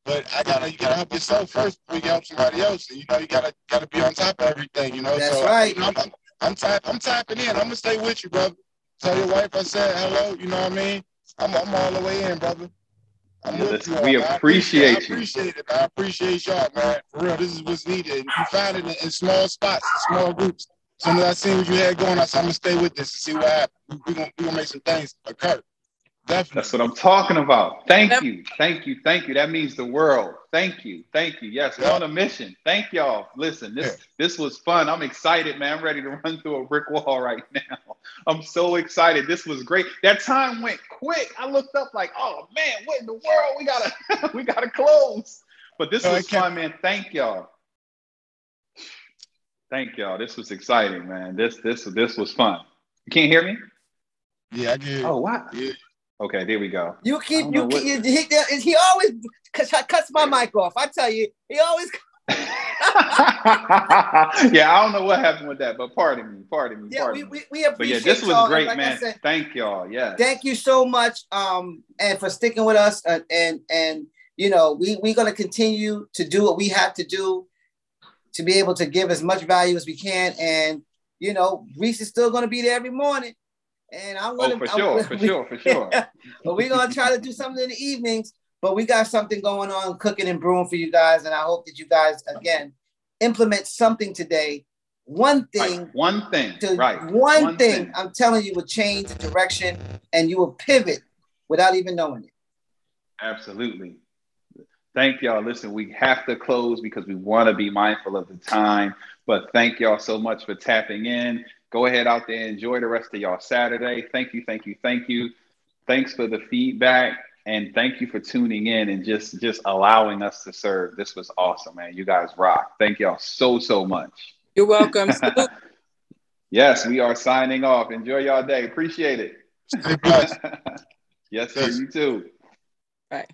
But I gotta, you gotta help yourself first before you help somebody else. And, you know, you gotta, gotta be on top of everything. You know, that's so, right. You know, I'm, I'm, I'm, tap, I'm tapping in. I'm gonna stay with you, brother. Tell your wife I said hello. You know what I mean? I'm, I'm all the way in, brother. Yeah, we appreciate, I appreciate it. I appreciate y'all, man. For real, this is what's needed. You find it in, in small spots, small groups. Soon as I see what you had going, I said, I'm gonna stay with this and see what happens. We're gonna, we gonna make some things occur. Definitely. That's what I'm talking about. Thank yep. you. Thank you. Thank you. That means the world. Thank you. Thank you. Yes, we're on a mission. Thank y'all. Listen, this yeah. this was fun. I'm excited, man. I'm ready to run through a brick wall [LAUGHS] right now. I'm so excited. This was great. That time went quick. I looked up like, oh man, what in the world? We gotta [LAUGHS] we gotta close. But this no, was fun, man. Thank y'all. Thank y'all. This was exciting, man. This this this was fun. You can't hear me? Yeah, I can. Oh, what? Yeah. Okay, there we go. You keep you, keep, you he, he always cuts my mic off. I tell you, he always. [LAUGHS] [LAUGHS] yeah, I don't know what happened with that, but pardon me, pardon me. Yeah, pardon we, we, we appreciate. But yeah, this was great, like man. Said, thank y'all. Yeah. Thank you so much, um, and for sticking with us, and and, and you know, we we're gonna continue to do what we have to do to be able to give as much value as we can, and you know, Reece is still gonna be there every morning. And I'm gonna, oh, for [LAUGHS] sure, for sure, for [LAUGHS] sure. but we're gonna try to do something in the evenings. But we got something going on, cooking and brewing for you guys, and I hope that you guys again implement something today. One thing, right. one thing, to, right? One, one thing, thing, I'm telling you will change the direction, and you will pivot without even knowing it. Absolutely. Thank y'all. Listen, we have to close because we want to be mindful of the time. But thank y'all so much for tapping in. Go ahead out there, enjoy the rest of y'all Saturday. Thank you, thank you, thank you. Thanks for the feedback and thank you for tuning in and just just allowing us to serve. This was awesome, man. You guys rock. Thank y'all so so much. You're welcome. [LAUGHS] yes, we are signing off. Enjoy y'all day. Appreciate it. [LAUGHS] Yes, sir. You too. Bye.